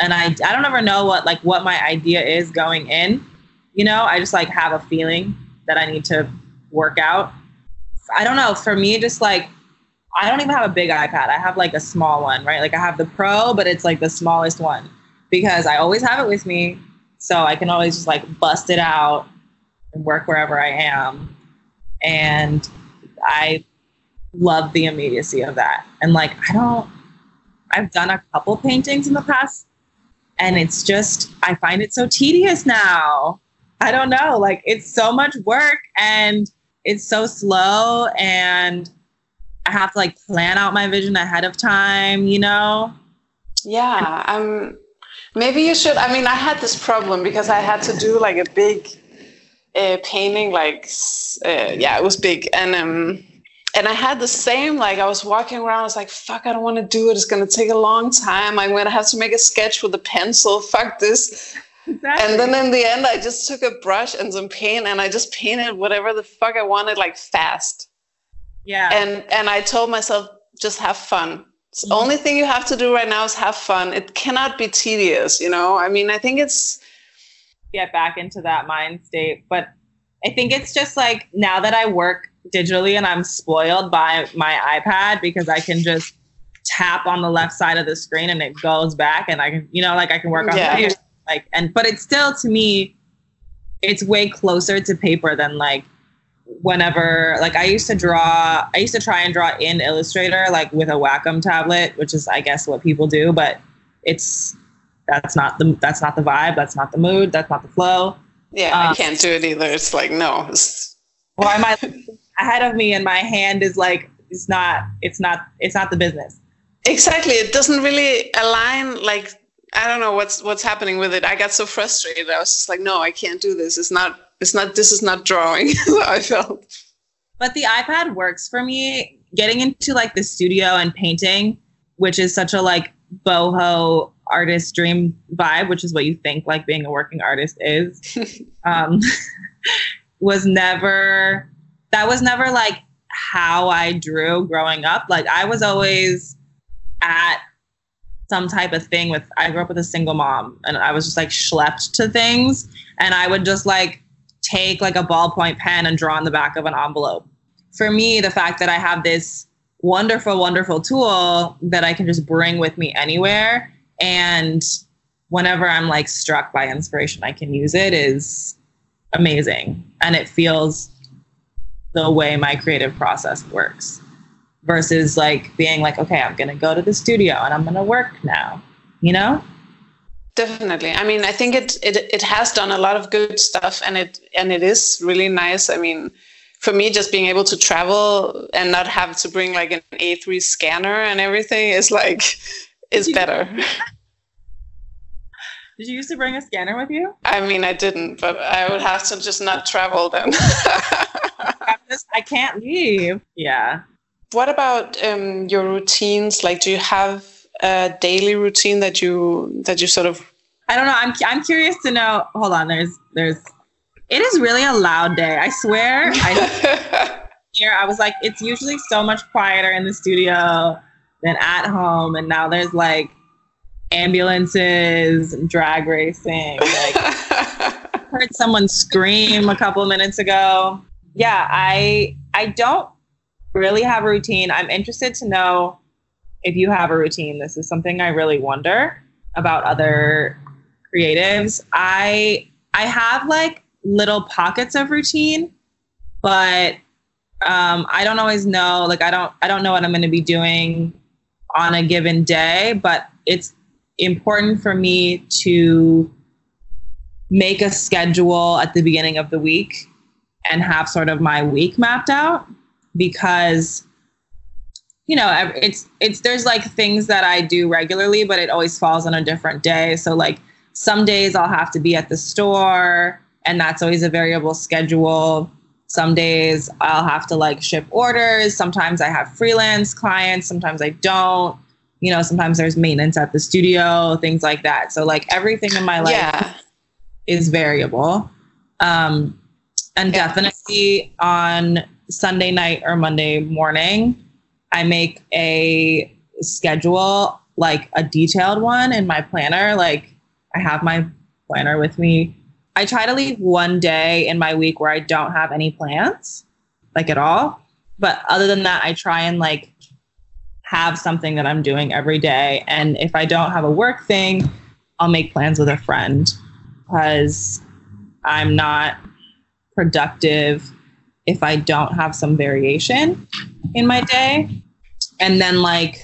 and I I don't ever know what like what my idea is going in. You know, I just like have a feeling that I need to work out. I don't know. For me, just like I don't even have a big iPad. I have like a small one, right? Like I have the Pro, but it's like the smallest one because I always have it with me. So I can always just like bust it out and work wherever I am. And I love the immediacy of that. And like, I don't, I've done a couple paintings in the past and it's just, I find it so tedious now. I don't know. Like, it's so much work and it's so slow and I have to like plan out my vision ahead of time, you know? Yeah. Um, maybe you should. I mean, I had this problem because I had to do like a big uh, painting, like, uh, yeah, it was big. And, um, and I had the same, like I was walking around, I was like, fuck, I don't want to do it. It's going to take a long time. I'm going to have to make a sketch with a pencil. Fuck this. Exactly. And then in the end, I just took a brush and some paint and I just painted whatever the fuck I wanted, like fast. Yeah. And and I told myself, just have fun. The mm-hmm. only thing you have to do right now is have fun. It cannot be tedious, you know. I mean, I think it's get back into that mind state, but I think it's just like now that I work digitally and I'm spoiled by my iPad because I can just tap on the left side of the screen and it goes back and I can, you know, like I can work on yeah. Like and but it's still to me it's way closer to paper than like whenever like I used to draw I used to try and draw in Illustrator like with a Wacom tablet, which is I guess what people do, but it's that's not the that's not the vibe, that's not the mood, that's not the flow. Yeah, um, I can't do it either. It's like no. It's... Well, I might ahead of me and my hand is like it's not it's not it's not the business. Exactly. It doesn't really align like I don't know what's what's happening with it. I got so frustrated. I was just like, no, I can't do this. It's not it's not this is not drawing. I felt. But the iPad works for me. Getting into like the studio and painting, which is such a like boho artist dream vibe, which is what you think like being a working artist is, um, was never that was never like how I drew growing up. Like I was always at some type of thing with I grew up with a single mom and I was just like schlepped to things and I would just like take like a ballpoint pen and draw on the back of an envelope. For me, the fact that I have this wonderful, wonderful tool that I can just bring with me anywhere and whenever I'm like struck by inspiration, I can use it is amazing. And it feels the way my creative process works versus like being like, okay, I'm going to go to the studio and I'm going to work now, you know? Definitely. I mean, I think it, it it has done a lot of good stuff and it and it is really nice. I mean, for me just being able to travel and not have to bring like an A3 scanner and everything is like is better. Did you used to bring a scanner with you? I mean, I didn't, but I would have to just not travel then. I can't leave. Yeah. What about um, your routines? Like, do you have a daily routine that you that you sort of? I don't know. I'm I'm curious to know. Hold on. There's there's. It is really a loud day. I swear. I here I was like, it's usually so much quieter in the studio than at home, and now there's like ambulances, drag racing. Like, heard someone scream a couple minutes ago. Yeah, I I don't really have a routine. I'm interested to know if you have a routine. This is something I really wonder about other creatives. I I have like little pockets of routine, but um, I don't always know. Like I don't I don't know what I'm going to be doing on a given day, but it's important for me to make a schedule at the beginning of the week and have sort of my week mapped out because you know it's it's there's like things that I do regularly but it always falls on a different day so like some days I'll have to be at the store and that's always a variable schedule some days I'll have to like ship orders sometimes I have freelance clients sometimes I don't you know, sometimes there's maintenance at the studio, things like that. So like everything in my life yeah. is variable. Um, and yeah. definitely on Sunday night or Monday morning, I make a schedule, like a detailed one in my planner. Like I have my planner with me. I try to leave one day in my week where I don't have any plans, like at all. But other than that, I try and like have something that I'm doing every day. And if I don't have a work thing, I'll make plans with a friend because I'm not productive if I don't have some variation in my day. And then, like,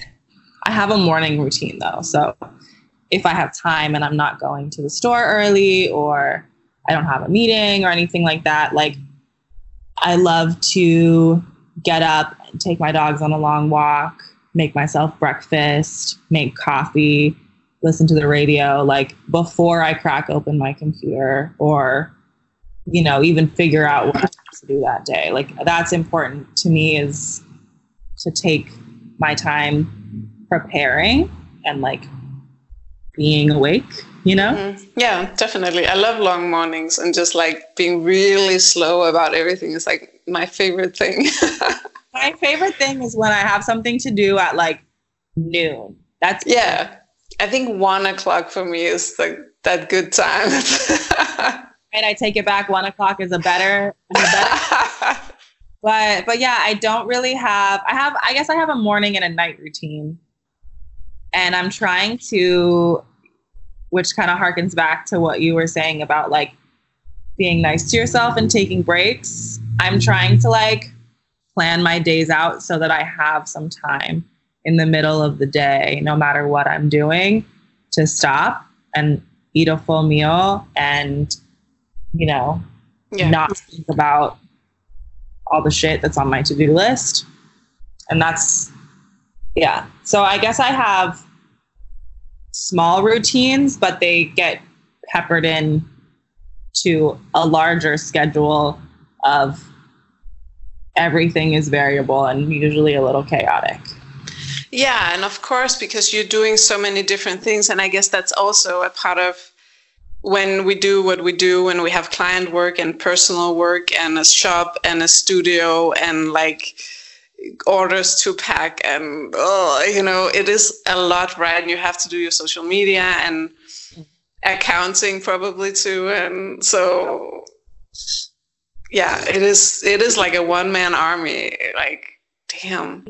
I have a morning routine though. So if I have time and I'm not going to the store early or I don't have a meeting or anything like that, like, I love to get up, and take my dogs on a long walk, make myself breakfast, make coffee, listen to the radio, like before I crack open my computer or, you know, even figure out what to do that day. Like that's important to me is to take my time preparing and like being awake, you know? Mm-hmm. Yeah, definitely. I love long mornings and just like being really slow about everything is like my favorite thing. my favorite thing is when I have something to do at like noon. That's yeah. I think one o'clock for me is like that good time. and I take it back. One o'clock is a better, is a better. but but yeah, I don't really have. I have. I guess I have a morning and a night routine, and I'm trying to, which kind of harkens back to what you were saying about like being nice to yourself and taking breaks. I'm trying to like plan my days out so that I have some time in the middle of the day, no matter what I'm doing, to stop and eat a full meal and, you know, yeah. not think about all the shit that's on my to do list. And that's, yeah. So I guess I have small routines, but they get peppered in to a larger schedule of everything is variable and usually a little chaotic. Yeah, and of course, because you're doing so many different things, and I guess that's also a part of when we do what we do, when we have client work and personal work and a shop and a studio and like orders to pack and oh, you know, it is a lot, right? And you have to do your social media and accounting probably too, and so yeah, it is. It is like a one man army. Like, damn.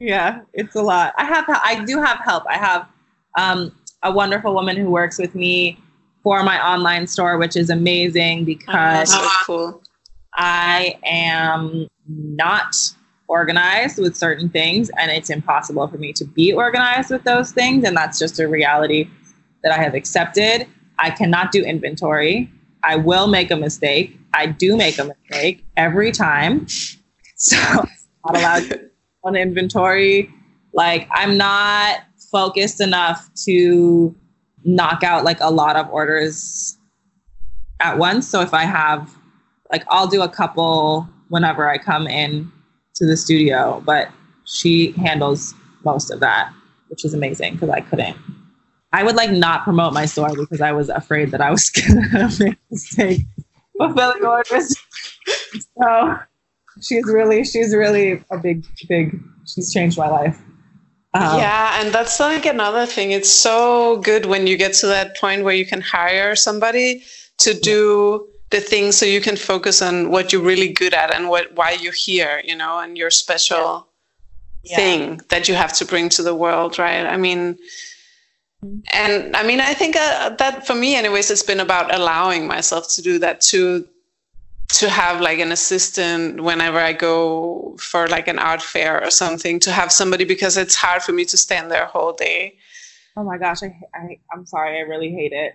Yeah, it's a lot. I have I do have help. I have um, a wonderful woman who works with me for my online store, which is amazing because oh, cool. I am not organized with certain things and it's impossible for me to be organized with those things and that's just a reality that I have accepted. I cannot do inventory. I will make a mistake. I do make a mistake every time. So I'm not allowed on inventory. Like I'm not focused enough to knock out like a lot of orders at once. So if I have like I'll do a couple whenever I come in to the studio, but she handles most of that, which is amazing because I couldn't. I would like not promote my store because I was afraid that I was gonna make a mistake fulfilling orders. so she's really she's really a big big she's changed my life um, yeah and that's like another thing. It's so good when you get to that point where you can hire somebody to do the things so you can focus on what you're really good at and what why you're here you know and your special yeah. thing that you have to bring to the world right? I mean mm-hmm. and i mean i think uh, that for me anyways it's been about allowing myself to do that too to have like an assistant whenever I go for like an art fair or something to have somebody because it's hard for me to stand there whole day. Oh my gosh, I, I I'm sorry, I really hate it.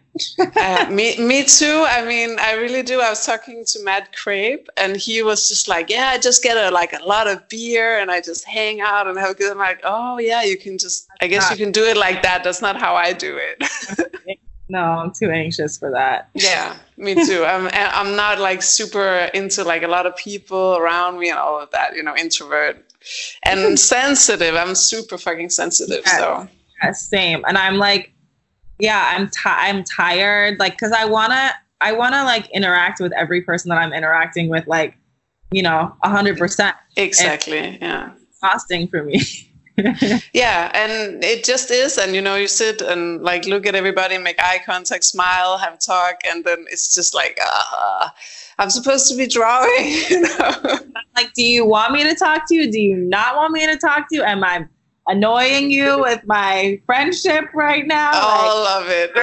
uh, me me too. I mean, I really do. I was talking to Matt Crape, and he was just like, "Yeah, I just get a like a lot of beer, and I just hang out and have a good." I'm like, "Oh yeah, you can just. I guess you can do it like that. That's not how I do it." No, I'm too anxious for that. Yeah, me too. I'm I'm not like super into like a lot of people around me and all of that. You know, introvert and sensitive. I'm super fucking sensitive. Yes. So yeah, same. And I'm like, yeah, I'm t- I'm tired. Like, cause I wanna I wanna like interact with every person that I'm interacting with. Like, you know, a hundred percent. Exactly. yeah. Exhausting for me. yeah, and it just is. And you know, you sit and like look at everybody, make eye contact, smile, have a talk, and then it's just like, uh, I'm supposed to be drawing. You know? Like, do you want me to talk to you? Do you not want me to talk to you? Am I annoying you with my friendship right now? Oh, like, love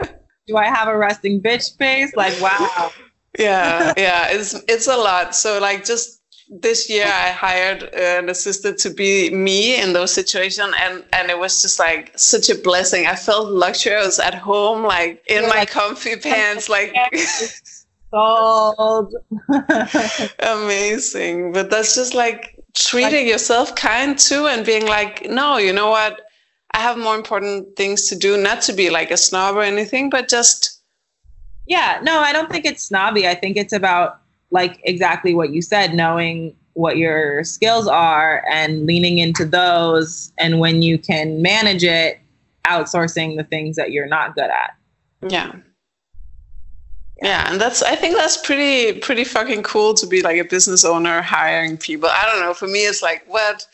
it. do I have a resting bitch face? Like, wow. yeah, yeah, it's it's a lot. So like just this year I hired an assistant to be me in those situations and and it was just like such a blessing. I felt luxurious at home, like in You're my like, comfy pants, like sold. Amazing. But that's just like treating like, yourself kind too and being like, no, you know what? I have more important things to do, not to be like a snob or anything, but just Yeah, no, I don't think it's snobby. I think it's about like exactly what you said, knowing what your skills are and leaning into those and when you can manage it, outsourcing the things that you're not good at. Yeah. Yeah, and that's I think that's pretty pretty fucking cool to be like a business owner hiring people. I don't know. For me, it's like what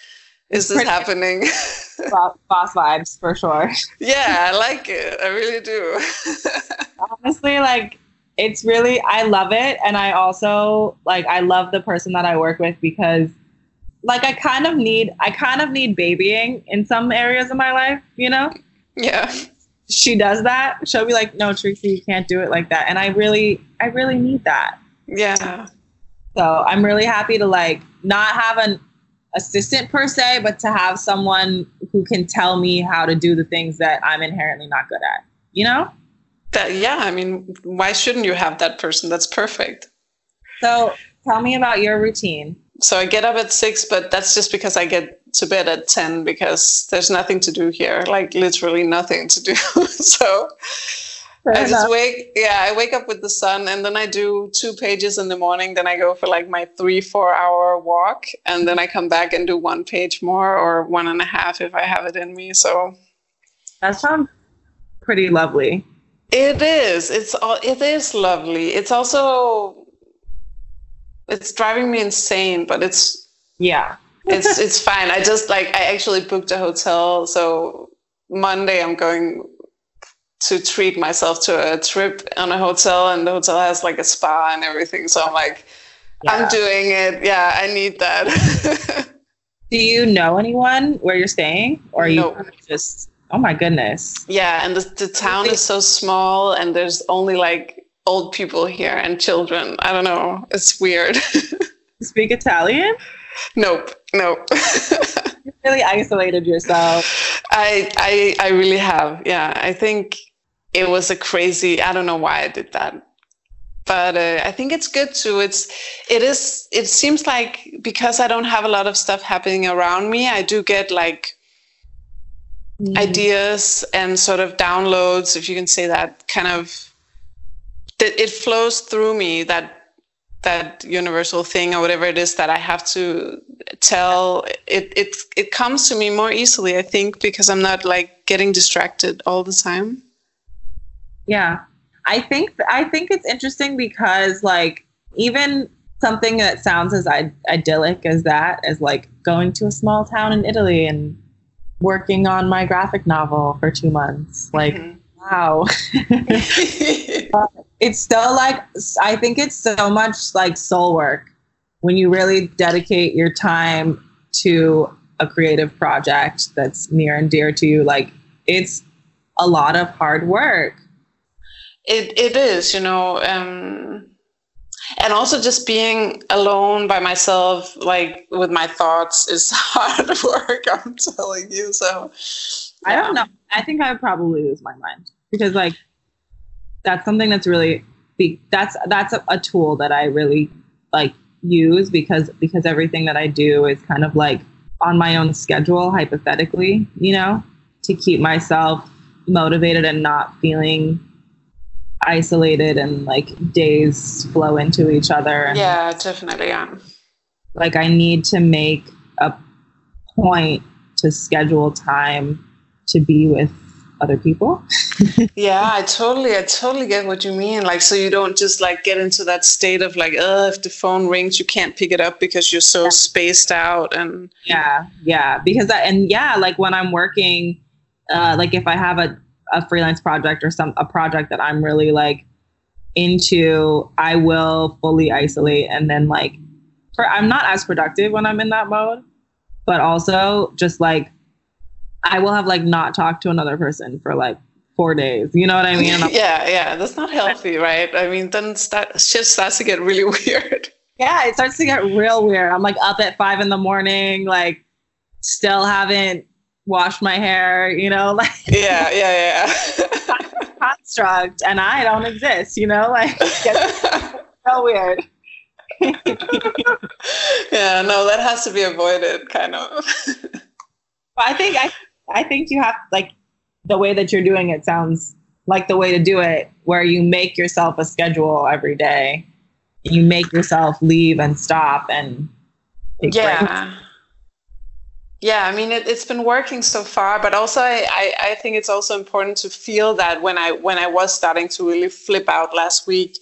is this happening? boss vibes for sure. Yeah, I like it. I really do. Honestly, like it's really I love it, and I also like I love the person that I work with because like I kind of need I kind of need babying in some areas of my life. You know? Yeah she does that, she'll be like, "No, Tracy, you can't do it like that." And I really, I really need that. Yeah. So I'm really happy to like not have an assistant per se, but to have someone who can tell me how to do the things that I'm inherently not good at. You know? That yeah. I mean, why shouldn't you have that person? That's perfect. So tell me about your routine. So I get up at six, but that's just because I get to bed at 10 because there's nothing to do here, like literally nothing to do. so Fair I enough. just wake, yeah, I wake up with the sun and then I do two pages in the morning. Then I go for like my three, four hour walk. And then I come back and do one page more or one and a half if I have it in me. So that sounds pretty lovely. It is. It's all, it is lovely. It's also, it's driving me insane, but it's, yeah it's it's fine. I just like I actually booked a hotel, so Monday I'm going to treat myself to a trip on a hotel, and the hotel has like a spa and everything. So I'm like, yeah. I'm doing it. Yeah, I need that. Do you know anyone where you're staying, or are you just? Oh my goodness. Yeah, and the, the town is so small, and there's only like old people here and children. I don't know. It's weird. speak Italian? Nope. Nope. you really isolated yourself. I, I I really have. Yeah. I think it was a crazy I don't know why I did that. But uh, I think it's good too. It's it is it seems like because I don't have a lot of stuff happening around me, I do get like mm. ideas and sort of downloads, if you can say that, kind of that it flows through me that that universal thing or whatever it is that I have to tell it it it comes to me more easily I think because I'm not like getting distracted all the time. Yeah. I think I think it's interesting because like even something that sounds as Id- idyllic as that as like going to a small town in Italy and working on my graphic novel for 2 months like mm-hmm. wow it's still like I think it's so much like soul work when you really dedicate your time to a creative project that's near and dear to you. Like it's a lot of hard work. It it is, you know, um, and also just being alone by myself, like with my thoughts, is hard work. I'm telling you. So yeah. I don't know. I think I would probably lose my mind because like that's something that's really that's that's a, a tool that I really like use because because everything that I do is kind of like on my own schedule hypothetically, you know, to keep myself motivated and not feeling isolated and like days flow into each other. And, yeah, definitely. Yeah. Like I need to make a point to schedule time to be with other people. yeah, I totally, I totally get what you mean. Like, so you don't just like get into that state of like, oh, if the phone rings, you can't pick it up because you're so yeah. spaced out. And yeah, yeah, because that, and yeah, like when I'm working, uh, like if I have a, a freelance project or some a project that I'm really like into, I will fully isolate and then like, for I'm not as productive when I'm in that mode, but also just like I will have like not talked to another person for like four days. You know what I mean? yeah, yeah. That's not healthy, right? I mean, then start, shit starts to get really weird. Yeah, it starts to get real weird. I'm like up at five in the morning, like still haven't washed my hair, you know, like yeah, yeah, yeah. construct, and I don't exist, you know, like so weird. yeah, no, that has to be avoided, kind of. but I think I, I think you have like the way that you're doing it sounds like the way to do it, where you make yourself a schedule every day. You make yourself leave and stop and yeah. Breaks. Yeah, I mean it, has been working so far, but also I, I, I think it's also important to feel that when I when I was starting to really flip out last week,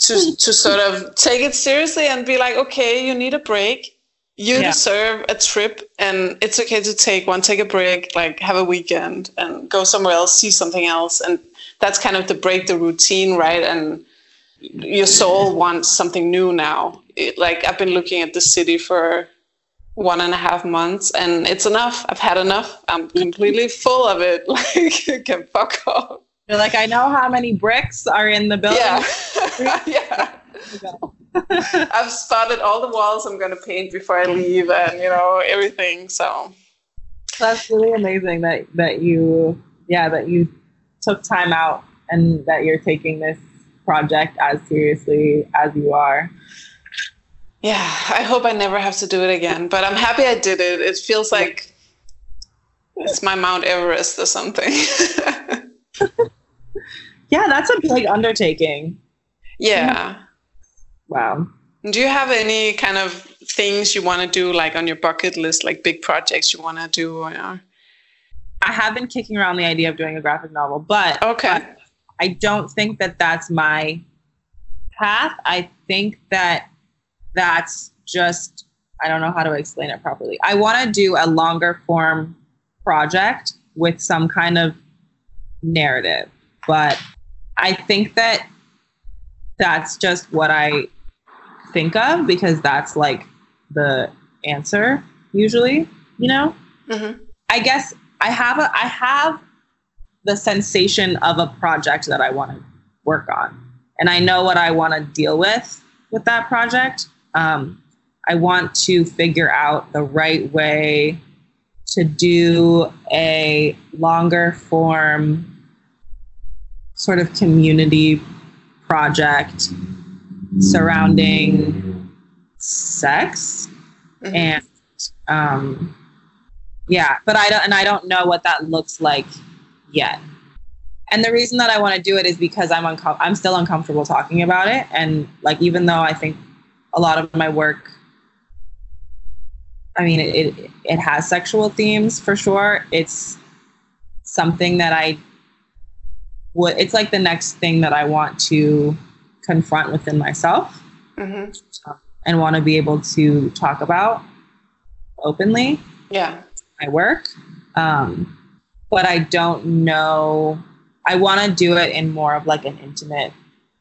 to hmm. to sort of take it seriously and be like, okay, you need a break. You yeah. deserve a trip, and it's okay to take one, take a break, like have a weekend and go somewhere else, see something else, and that's kind of to break the routine, right? And your soul wants something new now. It, like I've been looking at the city for one and a half months and it's enough. I've had enough. I'm mm-hmm. completely full of it. Like can fuck off. You're like i know how many bricks are in the building. Yeah, yeah. i've spotted all the walls i'm going to paint before i leave and you know everything so. That's really amazing that that you yeah that you took time out and that you're taking this project as seriously as you are yeah, I hope I never have to do it again, but I'm happy I did it. It feels like it's my Mount Everest or something. yeah, that's a big undertaking. Yeah. Wow. Do you have any kind of things you want to do, like on your bucket list, like big projects you want to do? Or, I have been kicking around the idea of doing a graphic novel, but okay, but I don't think that that's my path. I think that that's just I don't know how to explain it properly. I want to do a longer form project with some kind of narrative, but I think that that's just what I think of because that's like the answer usually, you know? Mm-hmm. I guess I have a I have the sensation of a project that I want to work on. And I know what I want to deal with with that project um, I want to figure out the right way to do a longer form sort of community project surrounding sex mm-hmm. and um, yeah but i don't and i don't know what that looks like yet and the reason that i want to do it is because i'm uncom- i'm still uncomfortable talking about it and like even though i think a lot of my work I mean, it, it, it has sexual themes for sure. It's something that I would, it's like the next thing that I want to confront within myself mm-hmm. and want to be able to talk about openly. Yeah. My work. Um, but I don't know, I want to do it in more of like an intimate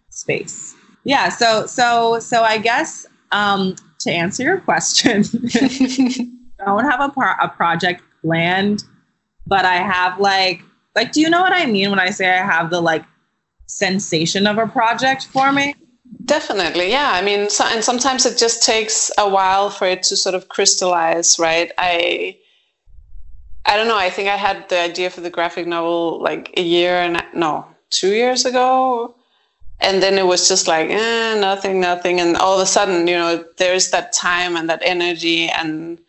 space yeah so so so i guess um, to answer your question i don't have a, par- a project planned but i have like like do you know what i mean when i say i have the like sensation of a project for me? Definitely yeah i mean so, and sometimes it just takes a while for it to sort of crystallize right? I i don't know i think i had the idea for the graphic novel like a year and no two years ago and then it was just like eh, nothing nothing. And all of a sudden you know there's that time and that energy and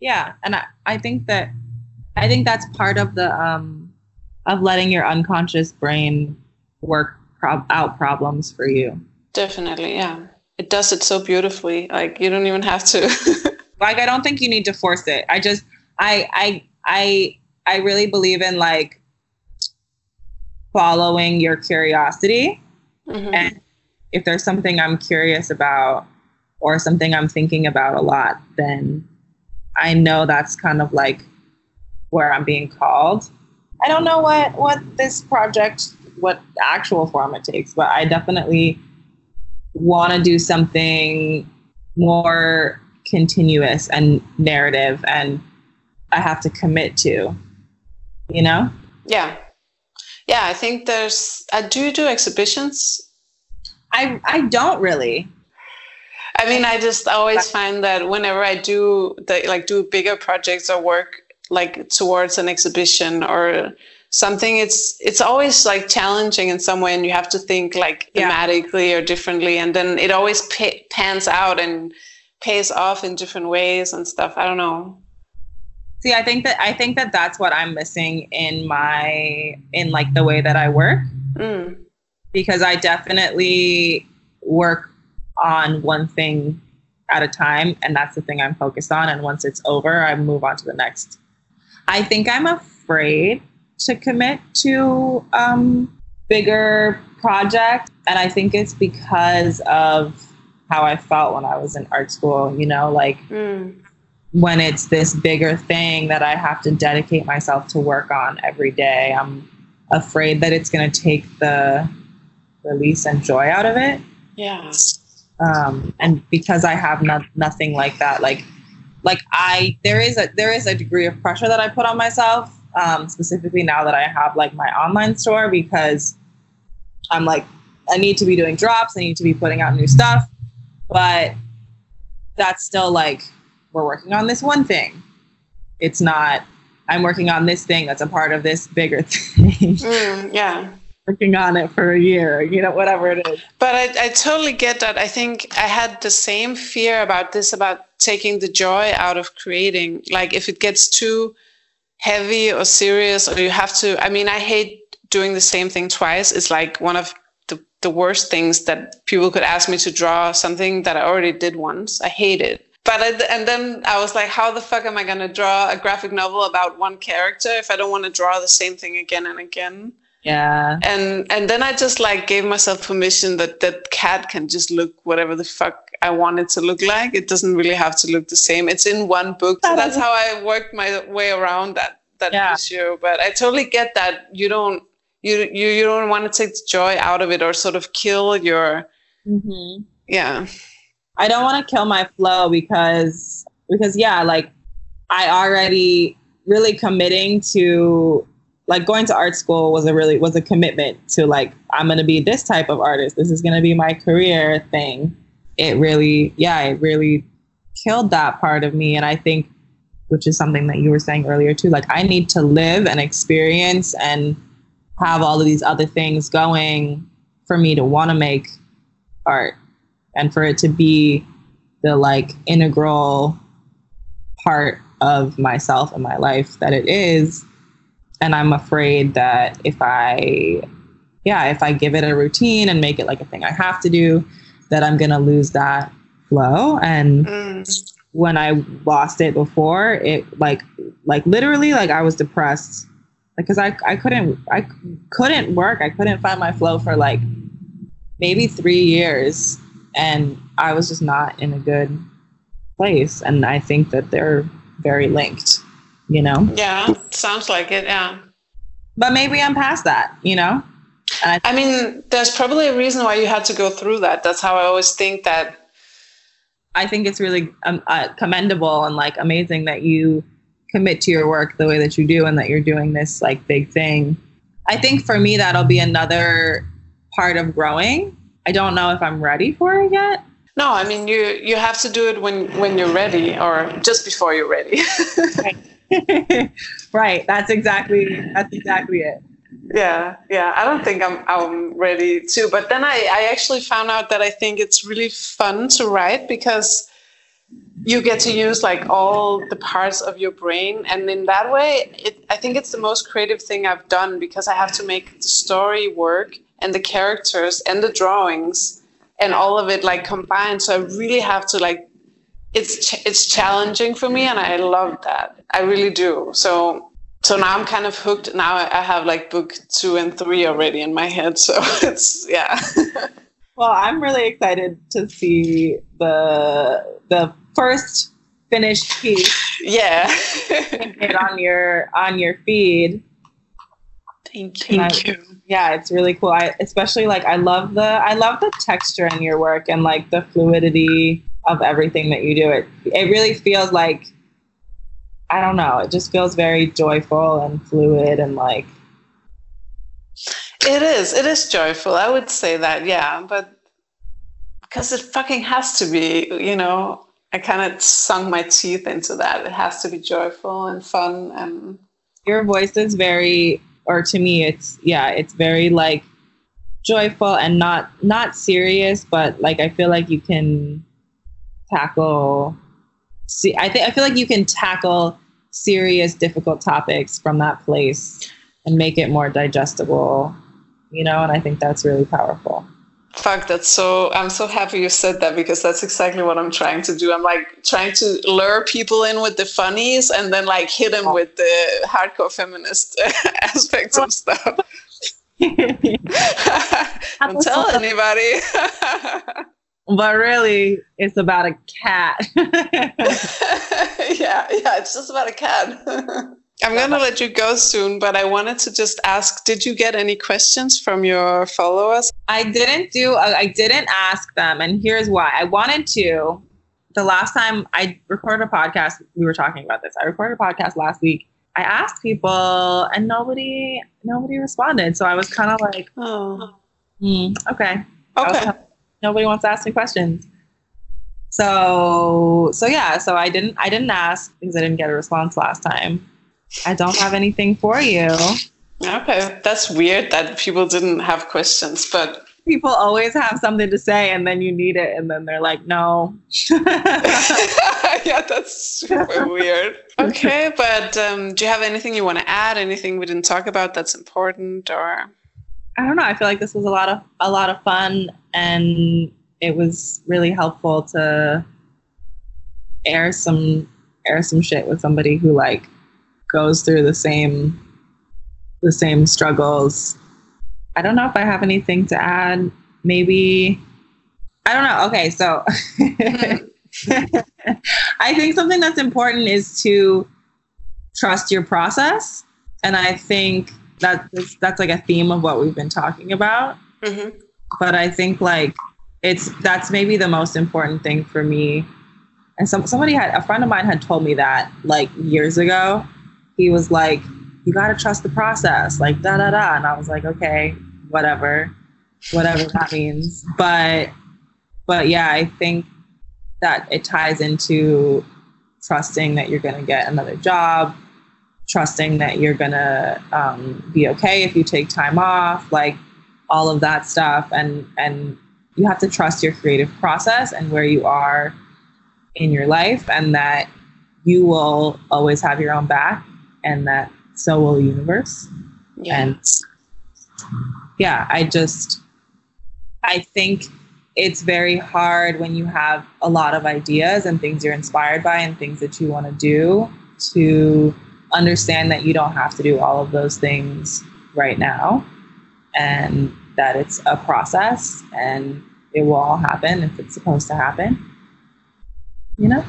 yeah. And i, I think that i think that's part of the um of letting your unconscious brain work prob- out problems for you. Definitely yeah. It does it so beautifully. Like you don't even have to. Like i don't think you need to force it. I just i i i i really believe in like following your curiosity Mm-hmm. And if there's something I'm curious about or something I'm thinking about a lot, then I know that's kind of like where I'm being called. I don't know what what this project what actual form it takes, but I definitely want to do something more continuous and narrative and I have to commit to. you know? Yeah. Yeah, I think there's uh, do you do exhibitions? I I don't really. I mean, I just always find that whenever I do the like do bigger projects or work like towards an exhibition or something, it's it's always like challenging in some way, and you have to think like Yeah. thematically or differently, and then it always pa- pans out and pays off in different ways and stuff. I don't know. See, I think that I think that that's what I'm missing in my in like the way that I work Mm. because I definitely work on one thing at a time and that's the thing I'm focused on and once it's over I move on to the next. I think I'm afraid to commit to um bigger projects and I think it's because of how I felt when I was in art school, you know, like Mm. When it's this bigger thing that I have to dedicate myself to work on every day. I'm afraid that it's going to take the release and joy out of it. Yeah. Um, and because I have no, nothing like that, like like I there is a there is a degree of pressure that I put on myself, um, specifically now that I have like my online store because I'm like I need to be doing drops, I need to be putting out new stuff, but that's still like we're working on this one thing. It's not I'm working on this thing that's a part of this bigger thing. Mm, yeah. working on it for a year, you know, whatever it is. But I, I totally get that. I think I had the same fear about this, about taking the joy out of creating. Like if it gets too heavy or serious, or you have to, I mean, I hate doing the same thing twice. It's like one of the, the worst things that people could ask me to draw something that I already did once. I hate it. But I, and then I was like, how the fuck am I going to draw a graphic novel about one character if I don't want to draw the same thing again and again? Yeah. and and then I just like gave myself permission that that cat can just look whatever the fuck I want it to look like. It doesn't really have to look the same. It's in one book, so that's how I worked my way around that that Yeah. issue. But I totally get that you don't you you you don't want to take the joy out of it or sort of kill your Mm-hmm. yeah I don't want to kill my flow because because yeah, like I already really committing to like going to art school was a really was a commitment to like I'm to be this type of artist. This is to be my career thing. It really yeah, it really killed that part of me and I think which is something that you were saying earlier too like I need to live and experience and have all of these other things going for me to want to make art and for it to be the like integral part of myself and my life that it is. And i'm afraid that if i yeah if i give it a routine and make it like a thing i have to do that i'm going to lose that flow. And Mm. when i lost it before it like like literally like i was depressed. Because I, I couldn't i couldn't work. I couldn't find my flow for like maybe three years and i was just not in a good place. And i think that they're very linked you know? Yeah sounds like it yeah. but maybe i'm past that you know? I, I mean, there's probably a reason why you had to go through that. That's how I always think that I think it's really um, uh, commendable and like amazing that you commit to your work the way that you do and that you're doing this like big thing. I think for me that'll be another part of growing i don't know if i'm ready for it yet No, I mean you you have to do it when when you're ready or just before you're ready. right right. that's exactly that's exactly it yeah, yeah. I don't think I'm I'm ready to, but then I I actually found out that I think it's really fun to write because you get to use like all the parts of your brain and in that way it I think it's the most creative thing I've done because I have to make the story work and the characters and the drawings and all of it like combined so I really have to like it's ch- it's challenging for me and I love that. I really do. So so now I'm kind of hooked. Now I have like book two and three already in my head. So it's yeah. well i'm really excited to see the the first finished piece yeah. on your on your feed Thank you. you. yeah it's really cool i especially like i love the i love the texture in your work and like the fluidity of everything that you do it it really feels like I don't know. It just feels very joyful and fluid and like. It is. It is joyful. I would say that, yeah. But because it fucking has to be, you know, I kind of sunk my teeth into that. It has to be joyful and fun and. Your voice is very, or to me, it's, yeah, it's very like joyful and not not serious, but like I feel like you can tackle see I think I feel like you can tackle serious difficult topics from that place and make it more digestible you know and i think that's really powerful fuck that's so i'm so happy you said that because that's exactly what i'm trying to do. I'm like trying to lure people in with the funnies and then like hit them with the hardcore feminist aspects of stuff. Don't tell anybody. But really it's about a cat. Yeah yeah it's just about a cat i'm going to let you go soon but i wanted to just ask did you get any questions from your followers? I didn't do i didn't ask them and here's why. I wanted to the last time i recorded a podcast we were talking about this. I recorded a podcast last week. I asked people and nobody nobody responded. So i was kind of like oh. hmm, okay. Okay. nobody wants to ask me questions. So so yeah, so I didn't I didn't ask because I didn't get a response last time. I don't have anything for you. Okay, that's weird that people didn't have questions, but people always have something to say and then you need it and then they're like no yeah that's super weird okay but um, do you have anything you want to add anything we didn't talk about that's important or I don't know. I feel like this was a lot of a lot of fun, and it was really helpful to air some air some shit with somebody who like goes through the same the same struggles. I don't know if I have anything to add. Maybe I don't know. Okay, so I think something that's important is to trust your process, and I think that's that's like a theme of what we've been talking about. Mm-hmm. But I think like it's that's maybe the most important thing for me. And some somebody had a friend of mine had told me that like years ago. He was like, "You got to trust the process," like da da da, and I was like, "Okay, whatever, whatever that means." But but yeah, I think that it ties into trusting that you're going to get another job, trusting that you're gonna um, be okay if you take time off, like all of that stuff, and and you have to trust your creative process and where you are in your life, and that you will always have your own back, and that so will the universe. Yeah. And yeah, I just I think it's very hard when you have a lot of ideas and things you're inspired by and things that you want to do to understand that you don't have to do all of those things right now and that it's a process and it will all happen if it's supposed to happen you know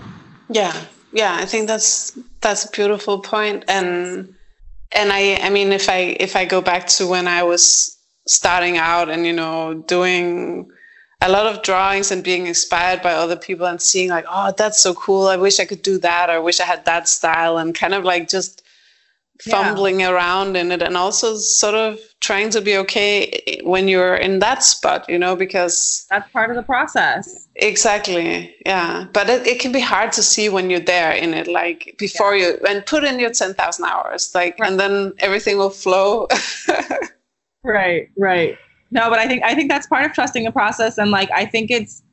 yeah yeah i think that's that's a beautiful point. And and i i mean if i if i go back to when i was starting out and you know doing a lot of drawings and being inspired by other people and seeing like oh that's so cool. I wish i could do that. Or I wish i had that style. And kind of like just fumbling yeah. around in it and also sort of trying to be okay when you're in that spot you know because that's part of the process exactly yeah but it, it can be hard to see when you're there in it like before yeah. you and put in your 10,000 hours like right. and then everything will flow right right no, but I think I think that's part of trusting the process, and like I think it's,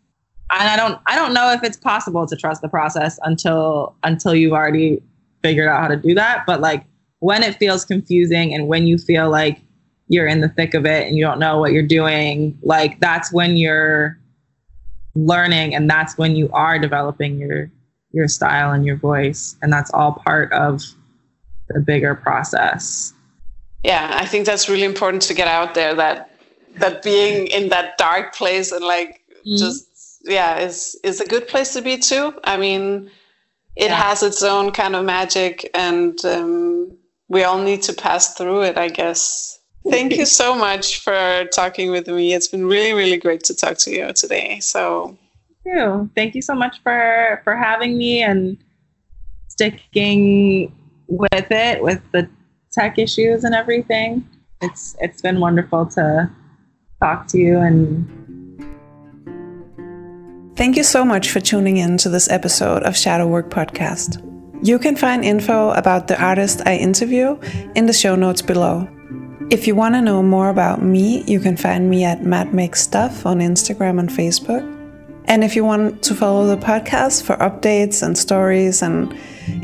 and I don't I don't know if it's possible to trust the process until until you've already figured out how to do that. But like when it feels confusing and when you feel like you're in the thick of it and you don't know what you're doing, like that's when you're learning and that's when you are developing your your style and your voice and that's all part of the bigger process yeah i think that's really important to get out there that that being in that dark place and like mm-hmm. just yeah is is a good place to be too i mean it yeah. has its own kind of magic and um, we all need to pass through it i guess thank you so much for talking with me it's been really really great to talk to you today so thank you thank you so much for for having me and sticking with it with the tech issues and everything. It's it's been wonderful to talk to you and Thank you so much for tuning in to this episode of Shadow Work Podcast. You can find info about the artist I interview in the show notes below. If you want to know more about me, you can find me at Matt Makes Stuff on Instagram and Facebook. And if you want to follow the podcast for updates and stories and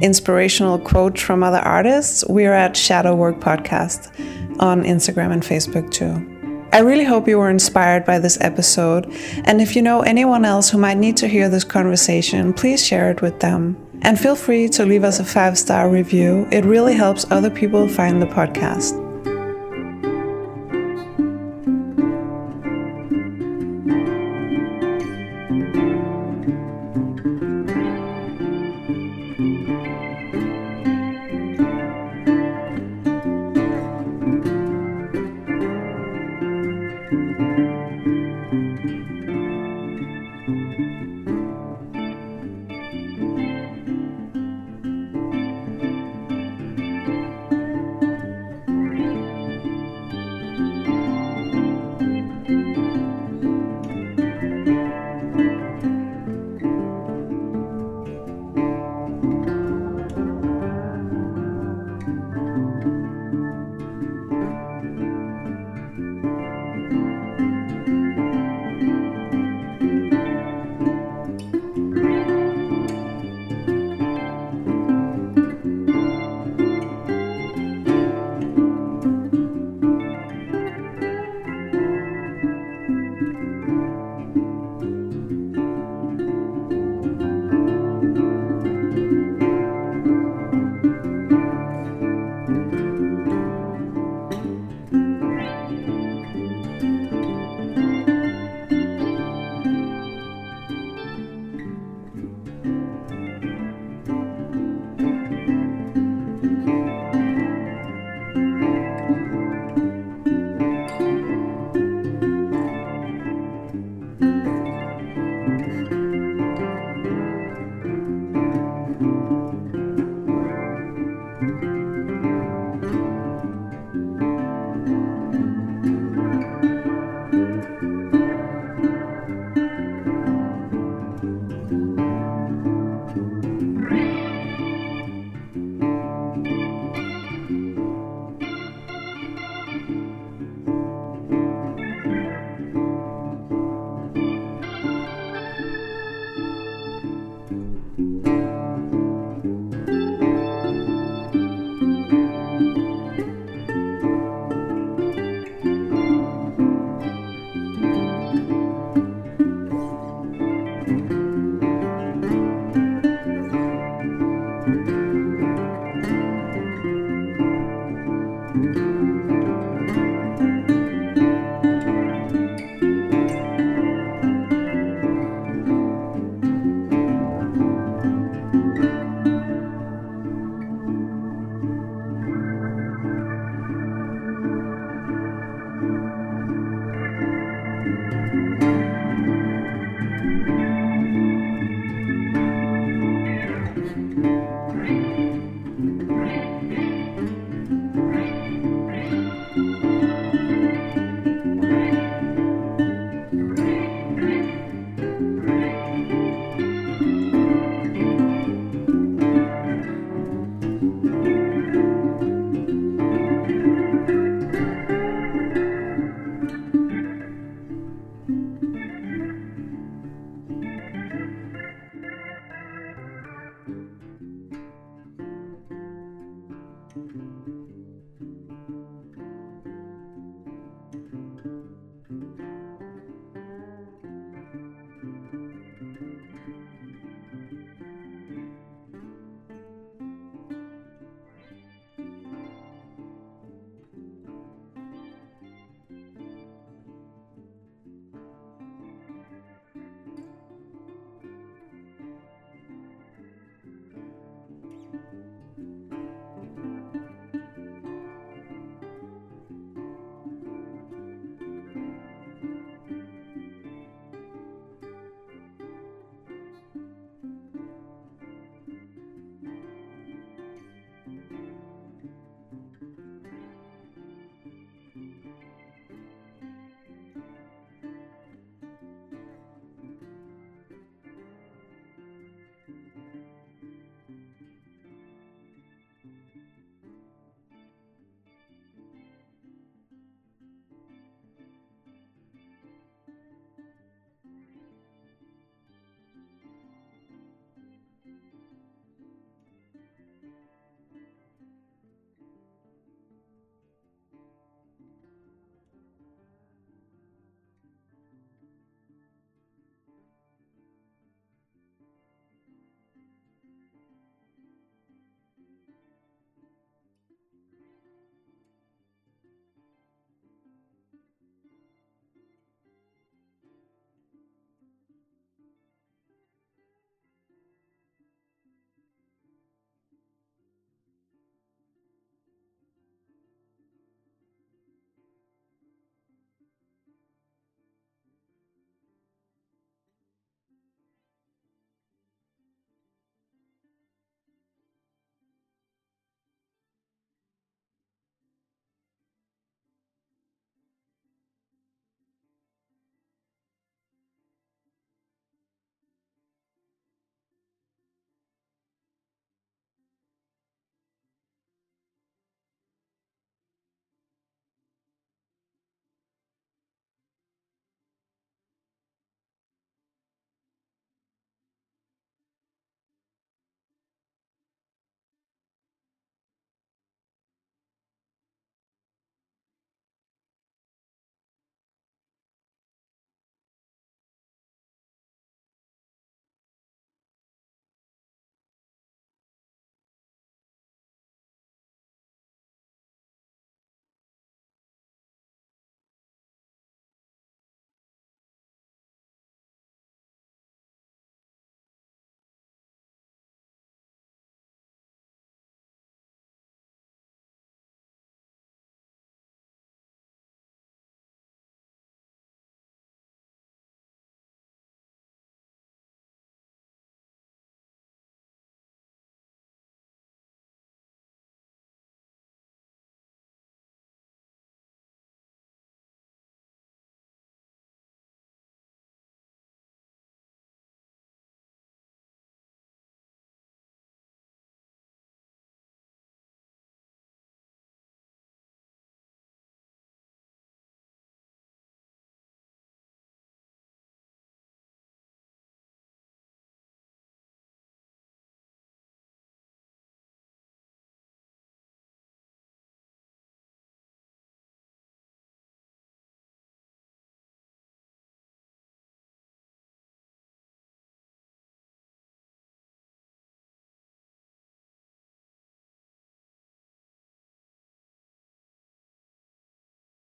inspirational quotes from other artists, we're at Shadow Work Podcast on Instagram and Facebook too. I really hope you were inspired by this episode, and if you know anyone else who might need to hear this conversation, please share it with them. And feel free to leave us a five star review, it really helps other people find the podcast.